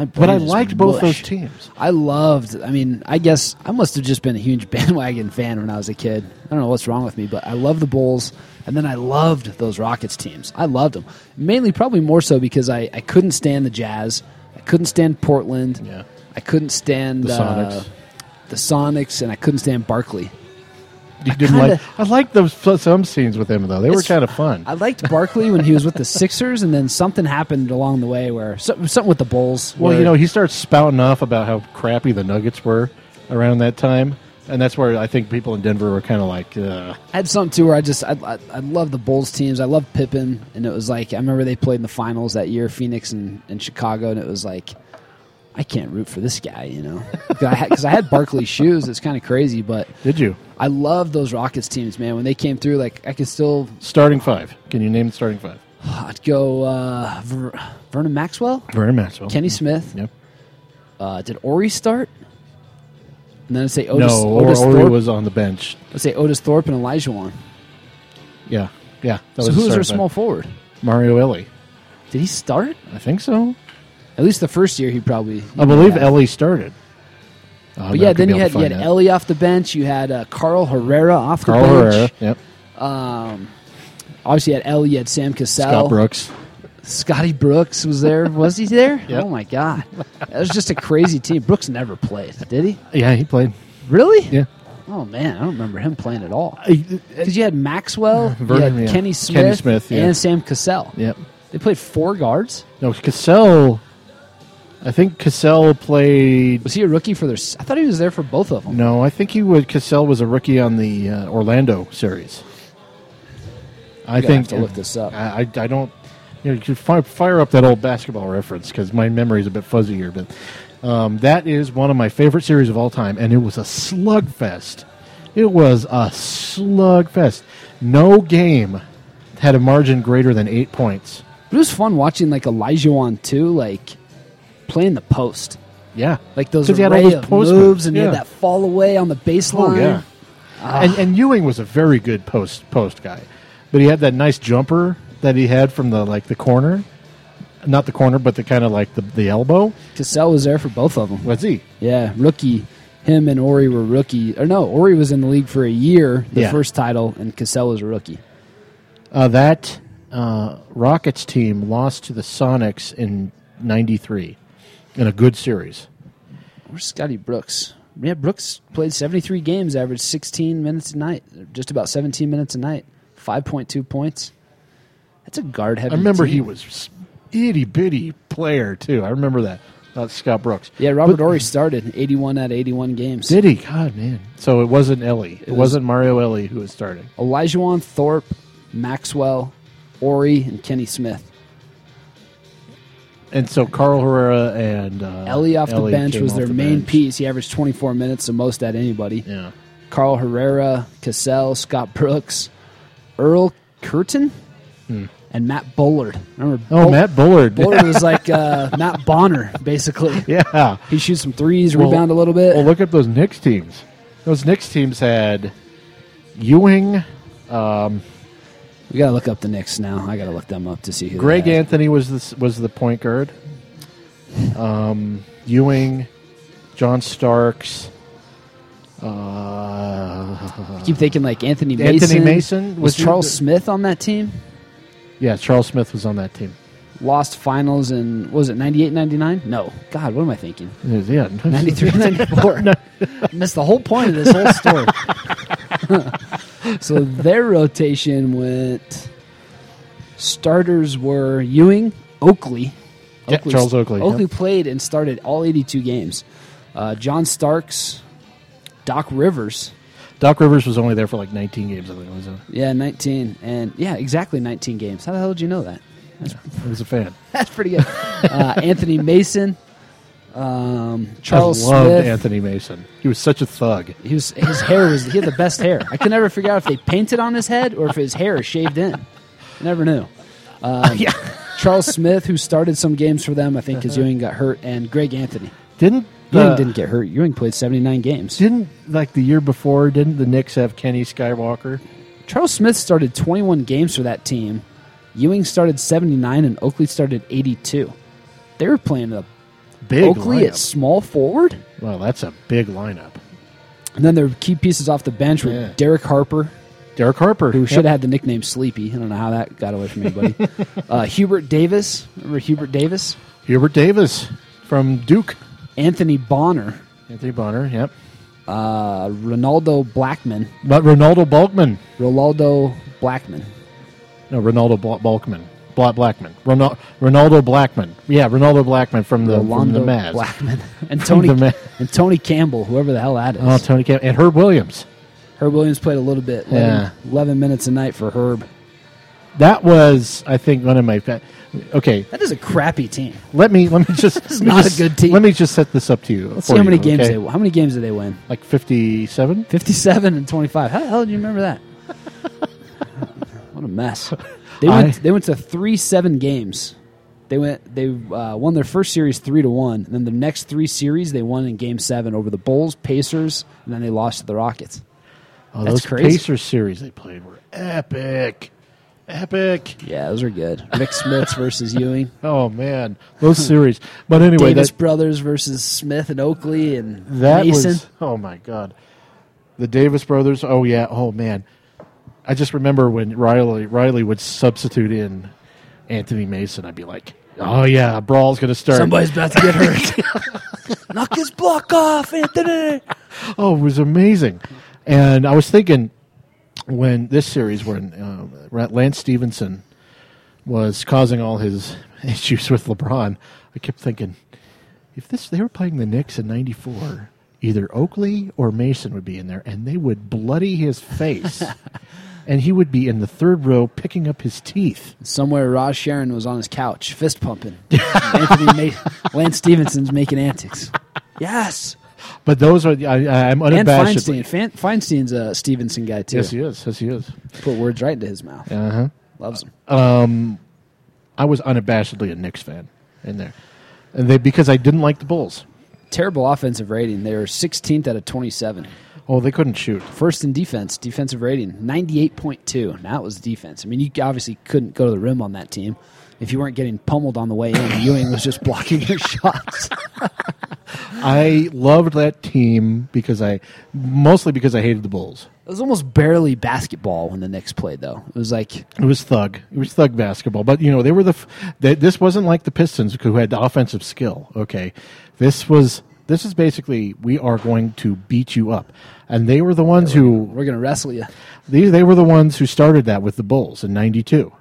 My But I liked both mush. those teams. I loved. I mean, I guess I must have just been a huge bandwagon fan when I was a kid. I don't know what's wrong with me, but I love the Bulls, and then I loved those Rockets teams. I loved them mainly, probably more so because I, I couldn't stand the Jazz. I couldn't stand Portland. Yeah. I couldn't stand The uh, Sonics. the Sonics, and I couldn't stand Barkley. You didn't kinda- like. I liked those some scenes with him though. They were kind of fun. I liked Barkley when he was with the Sixers, and then something happened along the way where so- something with the Bulls. Well, where- you know, he starts spouting off about how crappy the Nuggets were around that time, and that's where I think people in Denver were kind of like, uh, I had something too where I just I, I, I love the Bulls teams. I love Pippen, and it was like I remember they played in the finals that year, Phoenix and, and Chicago, and it was like I can't root for this guy, you know, because I, I had Barkley shoes. It's kind of crazy, but Did you? I love those Rockets teams, man. When they came through, like I could still, Starting five. Can you name the starting five? I'd go uh, Ver, Vernon Maxwell, Vernon Maxwell. Kenny Smith. Yep. Uh, did Horry start? And then I'd say Otis, no, Otis Horry Thorpe. was on the bench. Let's say Otis Thorpe and Olajuwon. Yeah, yeah. That So was who was their small forward? Mario Elie. Did he start? I think so. At least the first year, he probably. I believe yeah. Elie started. Oh, But yeah, then you had you had Elie off the bench. You had uh, Carl Herrera off Carl the bench. Herrera. Yep. Um, obviously, you had Elie. You had Sam Cassell. Scott Brooks. Scotty Brooks was there. Was he there? Yep. Oh my god, that was just a crazy team. Brooks never played, did he? Yeah, he played. Really? Yeah. Oh man, I don't remember him playing at all. Because you had Maxwell, Vernon, you had yeah. Kenny Smith, Kenny Smith, yeah. and Sam Cassell. Yep. They played four guards. No, Cassell. I think Cassell played. Was he a rookie for their? I thought he was there for both of them. No, I think he would. Cassell was a rookie on the uh, Orlando series. I think have to look this up. I, I, I don't. You, know, you should fire, fire up that old basketball reference because my memory is a bit fuzzy here. But um, that is one of my favorite series of all time, and it was a slugfest. It was a slugfest. No game had a margin greater than eight points. But it was fun watching like Olajuwon too, like playing the post, Yeah, like those 'Cause he had array all those of post moves, and he yeah. had that fall away on the baseline. Oh yeah, and, and Ewing was a very good post post guy, but he had that nice jumper that he had from the like the corner, not the corner, but the kind of like the the elbow. Cassell was there for both of them. Was he? Yeah, rookie. Him and Horry were rookie. Or no, Horry was in the league for a year, the Yeah. first title, and Cassell was a rookie. Uh, that uh, Rockets team lost to the Sonics in '93 in a good series. Where's Scotty Brooks? Yeah, Brooks played 73 games, averaged 16 minutes a night, just about 17 minutes a night, 5.2 points. That's a guard heavy. I remember team. he was itty bitty player too. I remember that. Uh, Scott Brooks. Yeah, Robert But- Horry started 81 out of 81 games. Did he? God man. So it wasn't Elie. It, was- wasn't Mario Elie who was starting. Olajuwon Thorpe, Maxwell, Horry, and Kenny Smith. And so Carl Herrera and uh, Elie off the bench was their the main bench. piece. He averaged 24 minutes, the most at anybody. Yeah. Carl Herrera, Cassell, Scott Brooks, Earl Cureton, and Matt Bullard. Remember? Hmm. Oh, Bull- Matt Bullard. Bullard was like uh, Matt Bonner, basically. yeah. He shoots some threes, Well- rebound a little bit. Well, look at those Knicks teams. Those Knicks teams had Ewing, um, we gotta look up the Knicks now. I gotta look them up to see who. Greg they. Anthony was the was the point guard. Um, Ewing, John Starks. Uh, Keep thinking like Anthony Mason. Anthony Mason? was, Was Charles the- Smith on that team. yeah, Charles Smith was on that team. Lost finals in was it 98 99? No. God, what am I thinking? Yeah, 93 94. Missed the whole point of this whole story. so their rotation went starters were Ewing, Oakley. Yeah, Charles Oakley, Oakley yep. played and started all 82 games. Uh, John Starks, Doc Rivers. Doc Rivers was only there for like 19 games. I think was. A, Yeah, 19. And yeah, exactly 19 games. How the hell did you know that? I was a fan. That's pretty good. Uh, Anthony Mason, um, Charles I loved Smith. Anthony Mason. He was such a thug. He was his hair was he had the best hair. I could never figure out if they painted on his head or if his hair is shaved in. Never knew. Um, Charles Smith, who started some games for them, I think, because Ewing got hurt, and Greg Anthony. Didn't Ewing uh, didn't get hurt. Ewing played seventy nine games. Didn't like the year before? Didn't the Knicks have Kenny Skywalker? Charles Smith started twenty one games for that team. Ewing started seventy nine, and Oakley started eighty two. They were playing a Big Oakley lineup. at small forward, Well, that's a big lineup. and then their key pieces off the bench were Yeah. Derek Harper, Derek Harper, who should have had the nickname Sleepy. I don't know how that got away from anybody. uh, Hubert Davis, remember Hubert Davis? Hubert Davis from Duke. Anthony Bonner, Anthony Bonner, yep. uh, Rolando Blackman, But Ronaldo Balkman. Rolando Blackman. No, Ronaldo Bla- Balkman. Bla- Blackman. Ronal- Rolando Blackman. Yeah, Rolando Blackman from the, from the Mavs. Blackman and Tony Ma- and Tony Campbell, whoever the hell that is. Oh, Tony Cam- and Herb Williams. Herb Williams played a little bit, 11, Yeah. 11 minutes a night for Herb. that was, I think, one of my. Fa- okay, That is a crappy team. let me let me just. let me not a good team. Let me just set this up to you. Let's see how many you, games okay? they how many games did they win? like fifty-seven. 57 and 25. How the hell do you remember that? what a mess. They I- went they went to 3 7 games. They went they uh, won their first series 3 to 1 and then the next 3 series they won in game 7 over the Bulls, Pacers, and then they lost to the Rockets. Oh, That's those crazy. Pacers series they played were epic, epic. Yeah, those are good. Rik Smits versus Ewing. Oh man, those series. But anyway, Davis that brothers versus Smith and Oakley and that Mason. was. Oh my god, the Davis brothers. Oh yeah. Oh man, I just remember when Riley Riley would substitute in Anthony Mason. I'd be like, oh yeah, a brawl's gonna start. Somebody's about to get hurt. Knock his block off, Anthony. Oh, it was amazing. And I was thinking when this series, when uh, Lance Stephenson was causing all his issues with LeBron, I kept thinking, if this they were playing the Knicks in '94, either Oakley or Mason would be in there, and they would bloody his face, and he would be in the third row picking up his teeth. Somewhere, Raj Sharon was on his couch, fist pumping. Anthony Ma- Lance Stephenson's making antics. Yes, But those are I, I'm and. Feinstein. Fan- Feinstein's a Stevenson guy too. Yes, he is. Yes, he is. Put words right into his mouth. Uh huh. Loves him. Um, I was unabashedly a Knicks fan in there, and they because I didn't like the Bulls. Terrible offensive rating. They were 16th out of 27. Oh, they couldn't shoot. First in defense, defensive rating 98.2. Now it was defense. I mean, you obviously couldn't go to the rim on that team if you weren't getting pummeled on the way in. Ewing was just blocking your shots. I loved that team because I mostly because I hated the Bulls. It was almost barely basketball when the Knicks played, though. It was like It was thug. It was thug basketball. But you know they were the. f- They, this wasn't like the Pistons who had the offensive skill. Okay, this was. This is basically we are going to beat you up, and they were the ones who we're going to wrestle you. These they were the ones who started that with the Bulls in '92,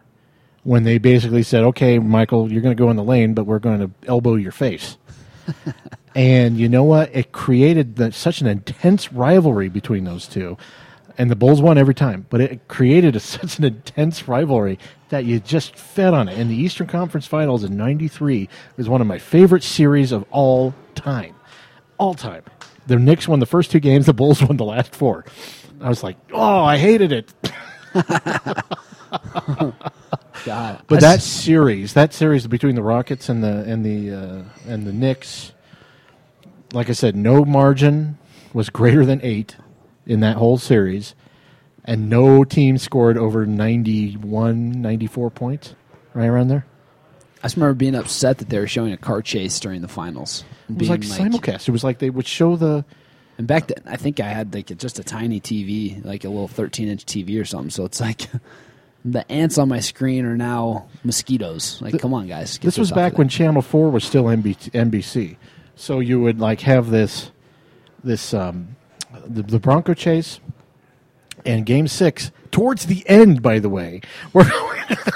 when they basically said, "Okay, Michael, you're going to go in the lane, but we're going to elbow your face." and you know what? It created the, such an intense rivalry between those two, and the Bulls won every time. But it created a, such an intense rivalry that you just fed on it. And the Eastern Conference Finals in '93 was one of my favorite series of all time, all time. The Knicks won the first two games. The Bulls won the last four. I was like, oh, I hated it. God, But that series, that series between the Rockets and the and the uh, and the Knicks, like I said, no margin was greater than eight in that whole series, and no team scored over 91, 94 points, right around there. I just remember being upset that they were showing a car chase during the finals. It was like, simulcast. It was like they would show the. And back then, I think I had like just a tiny TV, like a little 13 inch TV or something. So it's like the ants on my screen are now mosquitoes. Like, come on, guys. This was back when. Channel Four was still NB- NBC, so you would like have this, this um, the, the Bronco chase, and Game Six towards the end. By the way, we're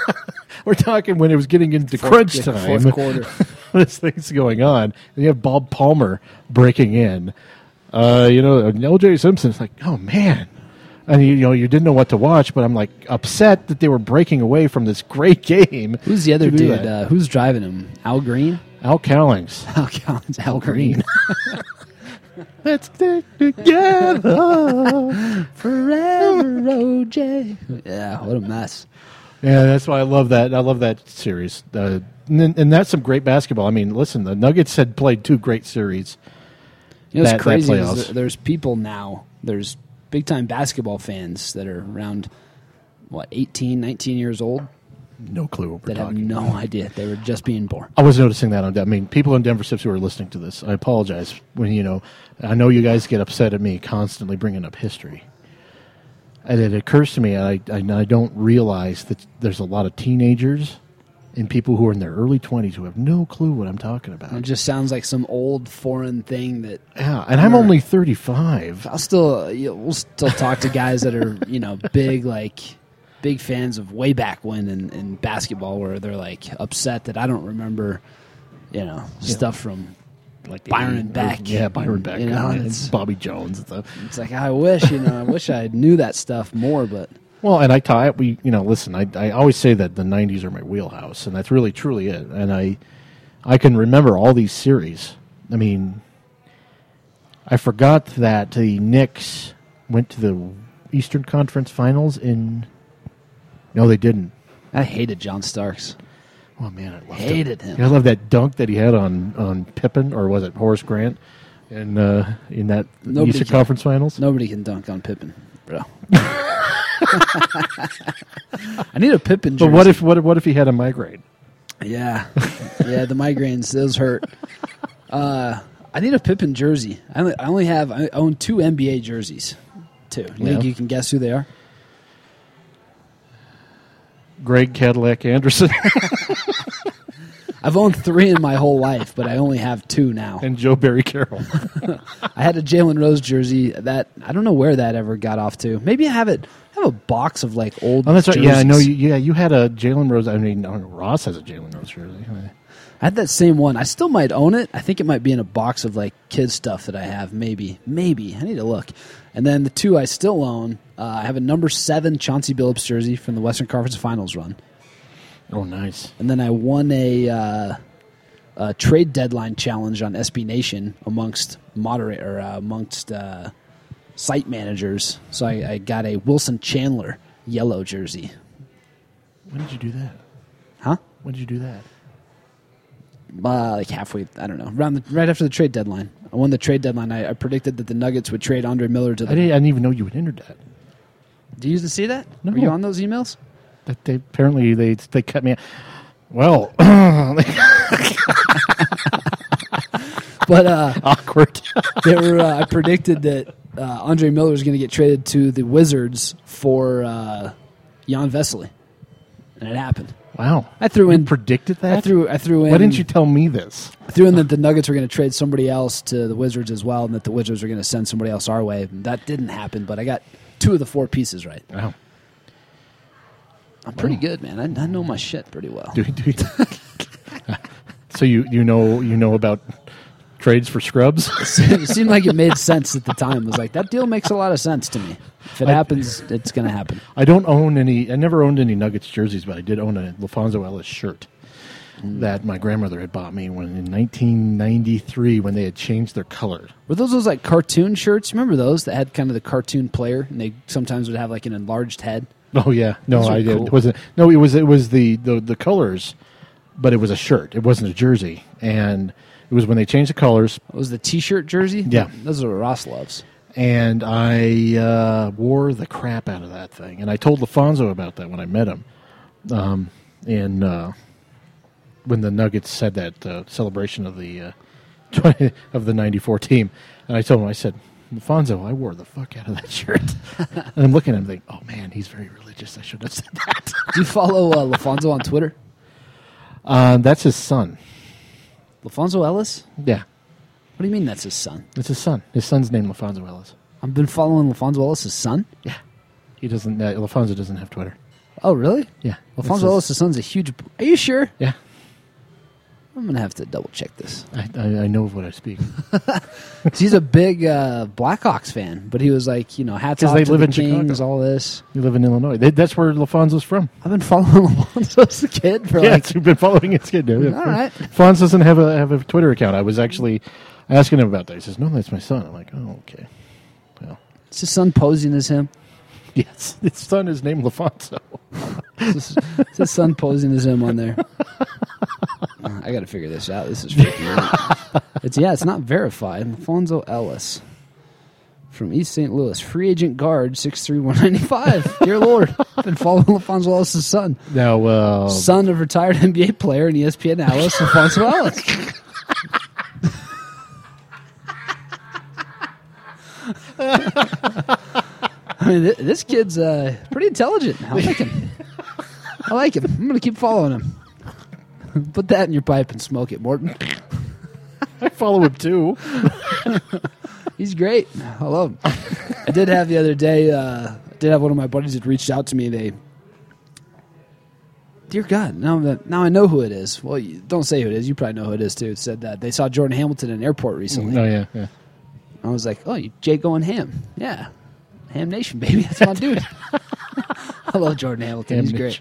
we're talking when it was getting into crunch yeah, time, fourth quarter. this thing's going on, and you have Bob Palmer breaking in. Uh, you know, L.J. Simpson's like, oh man. And you, you know you didn't know what to watch, but I'm like upset that they were breaking away from this great game. Who's the other dude? Uh, who's driving him? Al Green? Al Cowlings. Al Collins. Al Green. Let's stick together. Forever, OJ. Yeah, what a mess. yeah, that's why I love that. I love that series. Uh, and, and that's some great basketball. I mean, listen, the Nuggets had played two great series. You know, That- it's crazy. there's people now. There's big time basketball fans that are around what 18, 19 years old No clue what we're that have talking. no idea they were just being born. I was noticing that on. I mean, people in Denver Stiffs who are listening to this, I apologize when you know. I know you guys get upset at me constantly bringing up history, and it occurs to me, I, I, I don't realize that there's a lot of teenagers and people who are in their early twenties who have no clue what I'm talking about. It just sounds like some old foreign thing that Yeah, and I'm only 35. I'll still you know, we'll still talk to guys that are you know big like big fans of way back when in, in basketball where they're like upset that I don't remember you know stuff from Like Byron 80s. Beck. Yeah, Byron Beck. You know, and it's- Bobby Jones and stuff. it's like I wish you know I wish I knew that stuff more but Well, and I tie we you know listen. I I always say that the '90s are my wheelhouse, and that's really truly it. And I I can remember all these series. I mean, I forgot that the Knicks went to the Eastern Conference Finals in. No, they didn't. I hated John Starks. Oh man, I loved Hated him. him. I love that dunk that he had on on Pippen, or was it Horace Grant, in uh, in that Nobody Eastern can. Conference Finals? Nobody can dunk on Pippen, bro. I need a Pippen jersey. But what if what if, what if he had a migraine? Yeah, yeah, the migraines those hurt. Uh, I need a Pippen jersey. I only, I only have I own two NBA jerseys. Two. You think Yeah. you can guess who they are? Greg Cadillac Anderson I've owned three in my whole life, but I only have two now. and Joe Barry Carroll. I had a Jalen Rose jersey that I don't know where that ever got off to. Maybe I have it. I have a box of like old. Oh, that's right. Yeah, I know. You, yeah, you had a Jalen Rose. I mean, Ross has a Jalen Rose jersey. I had that same one. I still might own it. I think it might be in a box of like kids stuff that I have. Maybe, maybe. I need to look. And then the two I still own. Uh, I have a number seven Chauncey Billups jersey from the Western Conference Finals run, Oh, nice. and then I won a, uh, a trade deadline challenge on SB Nation amongst moderate or uh, amongst uh, site managers. So I, I got a Wilson Chandler yellow jersey. When did you do that? Huh? When did you do that? uh, like halfway. I don't know. Around the, right after the trade deadline, I won the trade deadline. I, I predicted that the Nuggets would trade Andre Miller to I the. didn't, I didn't even know you had entered that. Do you see that? No. Were you on those emails? That they apparently they they cut me. Well, But uh, awkward. they were. Uh, I predicted that uh, Andre Miller was going to get traded to the Wizards for uh, Jan Vesely, and it happened. Wow. I threw You in. predicted that. I threw. I threw in. Why didn't you tell me this? I threw in that the Nuggets were going to trade somebody else to the Wizards as well, and that the Wizards were going to send somebody else our way. And that didn't happen, but I got two of the four pieces right. Wow. I'm pretty good, man. I, I know my shit pretty well. Do, do, so you you know you know about trades for scrubs? it seemed like it made sense at the time. It was like that deal makes a lot of sense to me. If it I- happens, it's going to happen. I don't own any. I never owned any Nuggets jerseys, but I did own a LaPhonso Ellis shirt that my grandmother had bought me when in 1993 when they had changed their color. Were those those like cartoon shirts? Remember those that had kind of the cartoon player, and they sometimes would have like an enlarged head. Oh yeah, no, I did. cool. It wasn't. No, it was it was the, the the colors, but it was a shirt. It wasn't a jersey, and it was when they changed the colors. It was the T-shirt jersey? Yeah. those are what Ross loves. And I uh, wore the crap out of that thing. And I told LaPhonso about that when I met him, um, in uh, when the Nuggets said that uh, celebration of the uh, 20, of the '94 team. And I told him, I said, LaPhonso, I wore the fuck out of that shirt. and I'm looking at him, thinking, oh man, he's very religious. I should have said that. Do you follow uh, LaPhonso on Twitter? Uh, that's his son. LaPhonso Ellis? Yeah, What do you mean that's his son? it's his son. His son's named LaPhonso Ellis. I've been following LaPhonso Ellis' son. Yeah, he doesn't. Uh, LaPhonso doesn't have Twitter. Oh, really? Yeah, LaPhonso his- Ellis' son's a huge. Are you sure? Yeah, I'm gonna have to double check this. I, I, I know of what I speak. 'Cause He's a big uh, Blackhawks fan, but he was like, you know, hats 'Cause off they to live the in Kings, Chicago. all this. You live in Illinois. They, that's where LaPhonso's from. I've been following LaPhonso as a kid for Yeah, like. you've been following his kid. All right. Fonz doesn't have a have a Twitter account. I was actually asking him about that. He says, "No, that's my son." I'm like, "Oh, okay." Well, Is his son posing as him? yes, his son is named LaPhonso. Is his, son posing as him on there? Uh, I got to figure this out. This is freaking weird. It's yeah, it's not verified. LaPhonso Ellis from East St. Louis, free agent guard, six three one ninety five. Dear Lord, I've been following LaPhonso Ellis' son, Now, uh, son of retired NBA player and ESPN analyst LaPhonso Ellis. I mean, th- this kid's uh, pretty intelligent. I like him. I like him. I'm going to keep following him. Put that in your pipe and smoke it, Morton. I follow him too. He's great. I love him. I did have the other day. Uh, I did have one of my buddies that reached out to me. They, dear God, now that now I know who it is. Well, you, don't say who it is. You probably know who it is too. It said that they saw Jordan Hamilton in an airport recently. Oh yeah, yeah. I was like, oh, you Jay going ham? Yeah, Ham Nation, baby. That's my dude. I love Jordan Hamilton. He's great.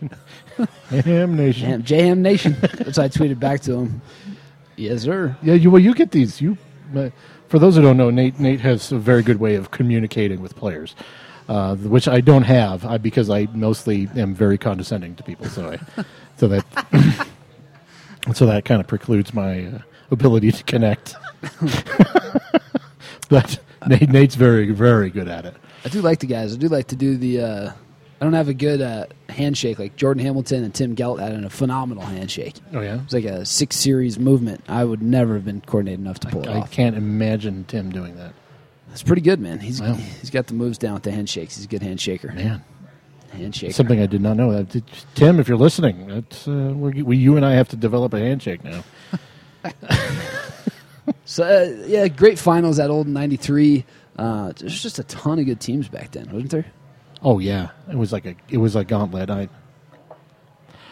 Ham Nation. Ham, J Ham Nation. That's why I tweeted back to him. Yes, sir. Yeah, you well, you get these. You, uh, for those who don't know, Nate Nate has a very good way of communicating with players, uh, which I don't have I, because I mostly am very condescending to people. So I, so that, so that kind of precludes my uh, ability to connect. But Nate Nate's very very good at it. I do like the guys. I do like to do the. Uh, I don't have a good uh, handshake like Jordan Hamilton and Tim Gelt had a phenomenal handshake. Oh yeah, It was like a six series movement. I would never have been coordinated enough to pull it off. I can't imagine Tim doing that. It's pretty good, man. He's Wow. he's got the moves down with the handshakes. He's a good handshaker. Man, Handshaker. something I did not know. Uh, Tim, if you're listening, that's, uh, we, we, you and I have to develop a handshake now. So uh, yeah, great finals at old '93. Uh, there's just a ton of good teams back then, wasn't there? Oh yeah, it was like a it was a gauntlet. I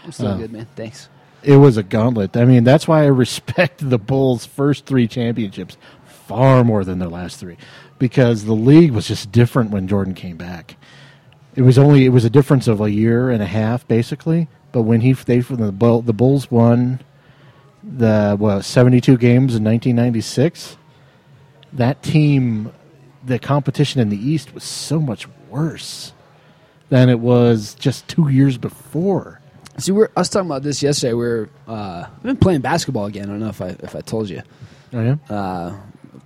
I'm still Oh. good, man. Thanks. it was a gauntlet. I mean, that's why I respect the Bulls' first three championships far more than their last three, because the league was just different when Jordan came back. It was only it was a difference of a year and a half basically. But when he they the the Bulls won the seventy two games in nineteen ninety six, that team, the competition in the East was so much worse than it was just two years before. See, we're I was talking about this yesterday. We're uh, I've been playing basketball again. I don't know if I if I told you. Oh yeah. Uh,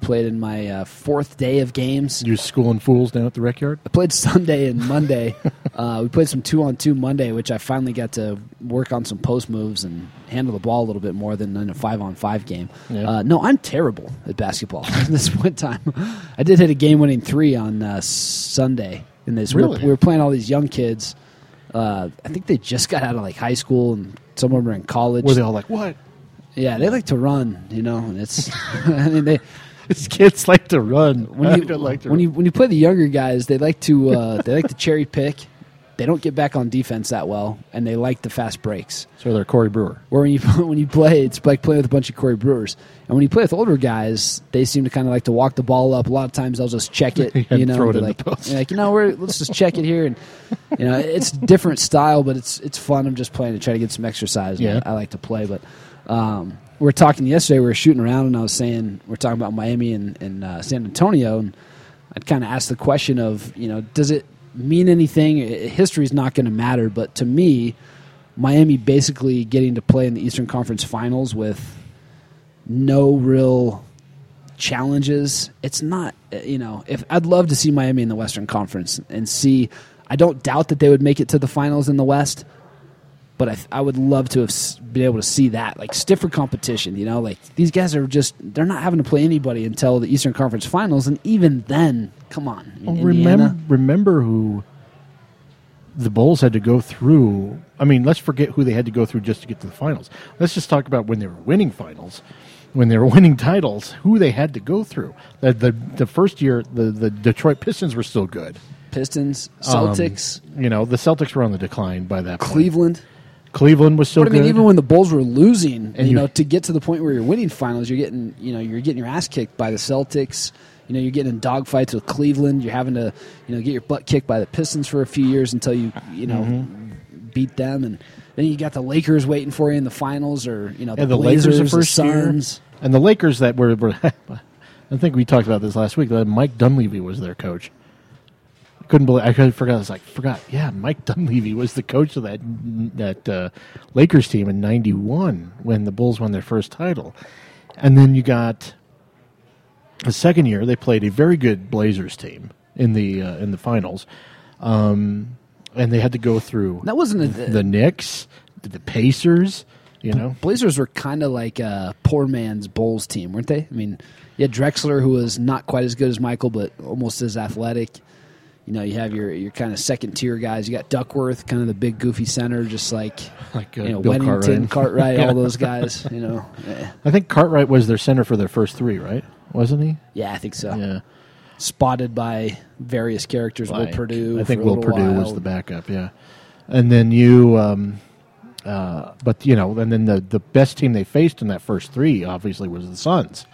played in my uh, fourth day of games. You're schooling fools down at the rec yard? I played Sunday and Monday. uh, we played some two on two Monday, which I finally got to work on some post moves and handle the ball a little bit more than in a five on five game. Yeah. Uh, no, I'm terrible at basketball at this point in time. I did hit a game winning three on uh, Sunday in this. We, Really? were, we were playing all these young kids. Uh, I think they just got out of like high school and some of them are in college. Were they all like, "What? yeah, they like to run, you know, and it's. I mean, they These kids like to run. when you like to when run. you when you play the younger guys, they like to uh, they like to cherry pick. They don't get back on defense that well, and they like the fast breaks. So they're Corey Brewer. Where when you when you play, it's like playing with a bunch of Corey Brewers, and when you play with older guys, they seem to kind of like to walk the ball up. A lot of times, they'll just check it. Yeah, you know, throw it in like, the post. like you know, we're, let's just check it here, and you know, it's different style, but it's it's fun. I'm just playing to try to get some exercise. Yeah. I, I like to play, but um, we were talking yesterday. We were shooting around, and I was saying we are talking about Miami and, and uh, San Antonio, and I'd kind of asked the question of you know, does it mean anything? History is not going to matter, but to me, Miami basically getting to play in the Eastern Conference Finals with no real challenges. It's not, uh, you know, if I'd love to see Miami in the Western Conference and see. I don't doubt that they would make it to the finals in the West, but I, I would love to have been able to see that like stiffer competition. You know, like these guys are just they're not having to play anybody until the Eastern Conference Finals, and even then, come on, Well, remember, remember who the Bulls had to go through. I mean, let's forget who they had to go through just to get to the finals. Let's just talk about when they were winning finals, when they were winning titles, who they had to go through. The the, the first year, the, the Detroit Pistons were still good. Pistons, Um, Celtics, you know, the Celtics were on the decline by that point. Cleveland. Was so But I mean, good. even when the Bulls were losing, And you, know, to get to the point where you're winning finals, you're getting, you know, you're getting your ass kicked by the Celtics. You know, you're getting in dogfights with Cleveland. You're having to, you know, get your butt kicked by the Pistons for a few years until you, you know, Mm-hmm. beat them. And then you got the Lakers waiting for you in the finals, or you know, the, Yeah, the Blazers, Lakers the first the year, and the Lakers that were. were I think we talked about this last week. That Mike Dunleavy was their coach. Couldn't believe. I forgot. I was like, forgot. Yeah, Mike Dunleavy was the coach of that that uh, Lakers team in '91 when the Bulls won their first title, and then you got the second year they played a very good Blazers team in the uh, in the finals, um, and they had to go through That wasn't a, the Knicks, the Pacers. You know, Blazers were kind of like a poor man's Bulls team, weren't they? I mean, you had Drexler, who was not quite as good as Michael, but almost as athletic. You know, you have your your kind of second tier guys. You got Duckworth, kind of the big goofy center, just like like uh, you know Bill Wennington, Cartwright. Cartwright, Yeah. all those guys. You know, I think Cartwright was their center for their first three, right? Wasn't he? yeah, I think so. Yeah. Spotted by various characters, Like, Will Perdue. I think Will Perdue was the backup. Yeah, and then you, um, uh, but you know, and then the the best team they faced in that first three obviously was the Suns,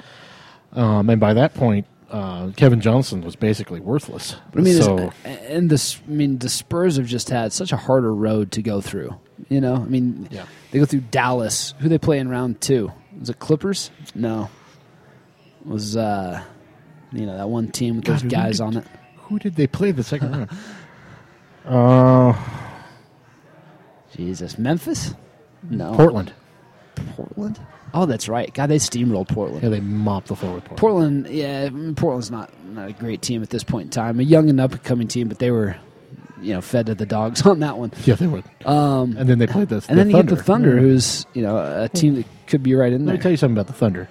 um, and by that point, uh, Kevin Johnson was basically worthless. But I mean, so and this, I mean, the Spurs have just had such a harder road to go through. You know, I mean, Yeah. they go through Dallas. Who they play in round two? Was it Clippers? No, it was uh, you know that one team with those God, who guys did- on it. who did they play the second round? Uh, Jesus, Memphis? No, Portland. Portland. Oh, that's right. God, they steamrolled Portland. Yeah, they mopped the floor with Portland. Portland, yeah, Portland's not not a great team at this point in time. A young and up and coming team, but they were, you know, fed to the dogs on that one. Yeah, they were. Um, And then they played the, and then the you Thunder. get the Thunder, Yeah. who's you know a team that could be right in Let there. me tell you something about the Thunder.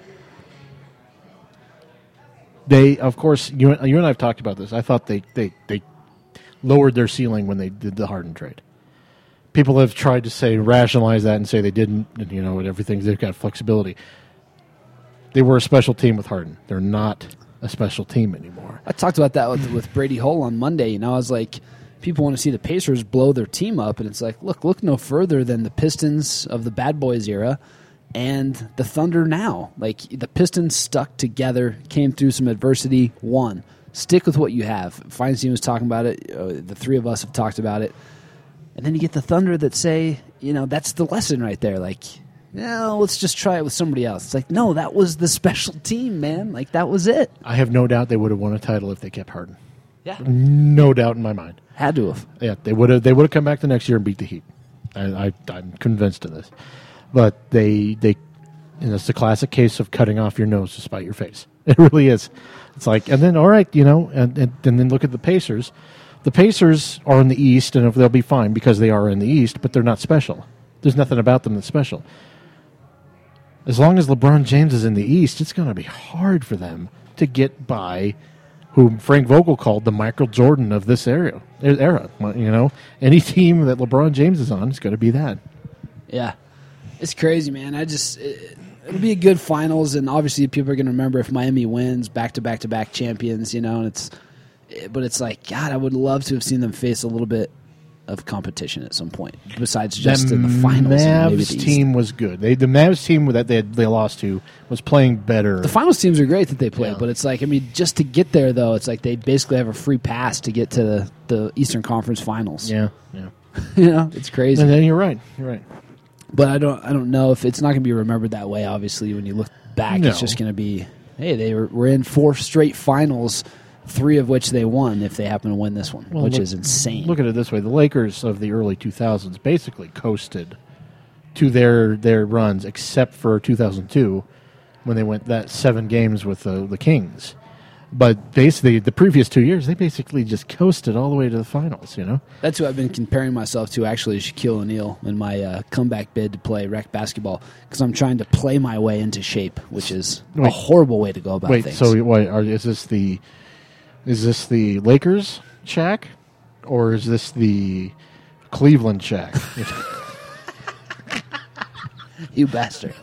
They, of course, you, and- you and I have talked about this. I thought they, they, they lowered their ceiling when they did the Harden trade. People have tried to say rationalize that and say they didn't, and you know, and everything. They've got flexibility. They were a special team with Harden. They're not a special team anymore. I talked about that with, with Brady Hull on Monday. You know, I was like, people want to see the Pacers blow their team up, and it's like, look, look no further than the Pistons of the Bad Boys era and the Thunder now. Like the Pistons stuck together, came through some adversity, won. Stick with what you have. Feinstein was talking about it. Uh, the three of us have talked about it. And then you get the Thunder that say, you know, that's the lesson right there. Like, no, let's just try it with somebody else. It's like, no, that was the special team, man. Like that was it. I have no doubt they would have won a title if they kept Harden. Yeah, No doubt in my mind. had to have. Yeah, they would have. They would have come back the next year and beat the Heat. I, I, I'm convinced of this. But they, they, and it's the classic case of cutting off your nose to spite your face. It really is. It's like, and then all right, you know, and and, and then look at the Pacers. The Pacers are in the East, and they'll be fine because they are in the East, but they're not special. There's nothing about them that's special. As long as LeBron James is in the East, it's going to be hard for them to get by whom Frank Vogel called the Michael Jordan of this era. Era, you know, any team that LeBron James is on is going to be that. Yeah, it's crazy, man. I just it, it'll be a good finals, and obviously people are going to remember if Miami wins back to back to back champions, you know. And it's, it- but it's like God, I would love to have seen them face a little bit of competition at some point, besides just in the finals. Mavs the team was good. They the Mavs team that they had, they lost to was playing better. The finals teams are great that they play, Yeah. but it's like I mean, just to get there though, it's like they basically have a free pass to get to the, the Eastern Conference Finals. yeah, yeah. you know, it's crazy. And then you're right. You're right. But I don't I don't know if it's not going to be remembered that way. Obviously, when you look back, it's just going to be, hey, they were, were in four straight finals, three of which they won. If they happen to win this one, Well, which look- is insane. Look at it this way: the Lakers of the early 2000s basically coasted to their their runs, except for 2002 when they went that seven games with the, the Kings. But basically, the previous two years, they basically just coasted all the way to the finals. You know, That's who I've been comparing myself to. Actually, Shaquille O'Neal in my uh, comeback bid to play rec basketball because I'm trying to play my way into shape, which is a horrible way to go about wait. things. So, wait, are, is this the is this the Lakers Shaq, or is this the Cleveland Shaq? You bastard.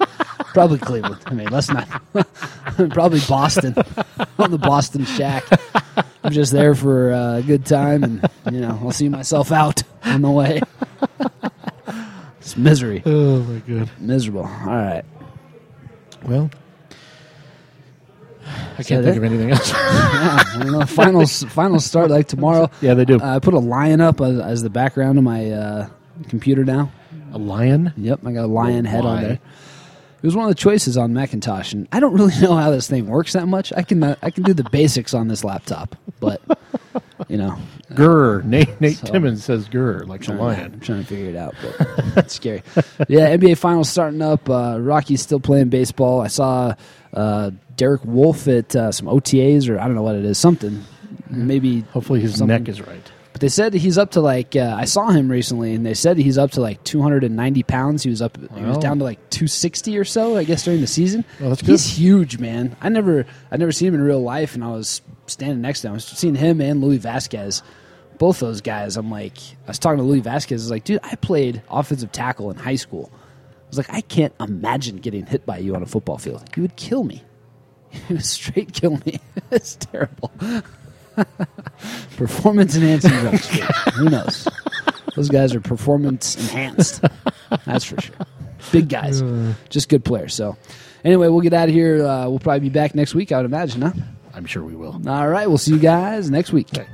Probably Cleveland. I mean, let's not. probably Boston. I'm the Boston Shaq. I'm just there for uh, a good time, and you know, I'll see myself out on the way. It's misery, oh my god. miserable. All right. Well, I can't it? think of anything else. Yeah, I don't know. Finals, finals start like tomorrow. yeah, they do. Uh, I put a lion up as, as the background of my uh, computer now. a lion. Yep, I got a lion head on there. It was one of the choices on Macintosh, and I don't really know how this thing works that much. I can uh, I can do the basics on this laptop, but you know, Gurr. Nate, Nate So- Timmons says Gurr like a trying, lion. I'm trying to figure it out, but it's scary. Yeah, NBA Finals starting up. Uh, Rockies still playing baseball. I saw uh, Derek Wolfe at uh, some OTAs, or I don't know what it is, something. Maybe Hopefully his something. neck is right. But they said he's up to like uh, I saw him recently, and they said he's up to like 290 pounds. He was up, he was down to like 260 or so, I guess, during the season. Well, that's he's huge, man. I never, I never seen him in real life, and I was standing next to him. I was seeing him and Louis Vasquez, both those guys. I'm like, I was talking to Louis Vasquez. I was like, dude, I played offensive tackle in high school. I was like, I can't imagine getting hit by you on a football field. You would kill me. Straight kill me. it's terrible. performance enhancing drugs. Who knows? Those guys are performance enhanced. That's for sure. Big guys, just good players. So, anyway, we'll get out of here. Uh, we'll probably be back next week. I would imagine, huh? I'm sure we will. All right, we'll see you guys next week. Okay.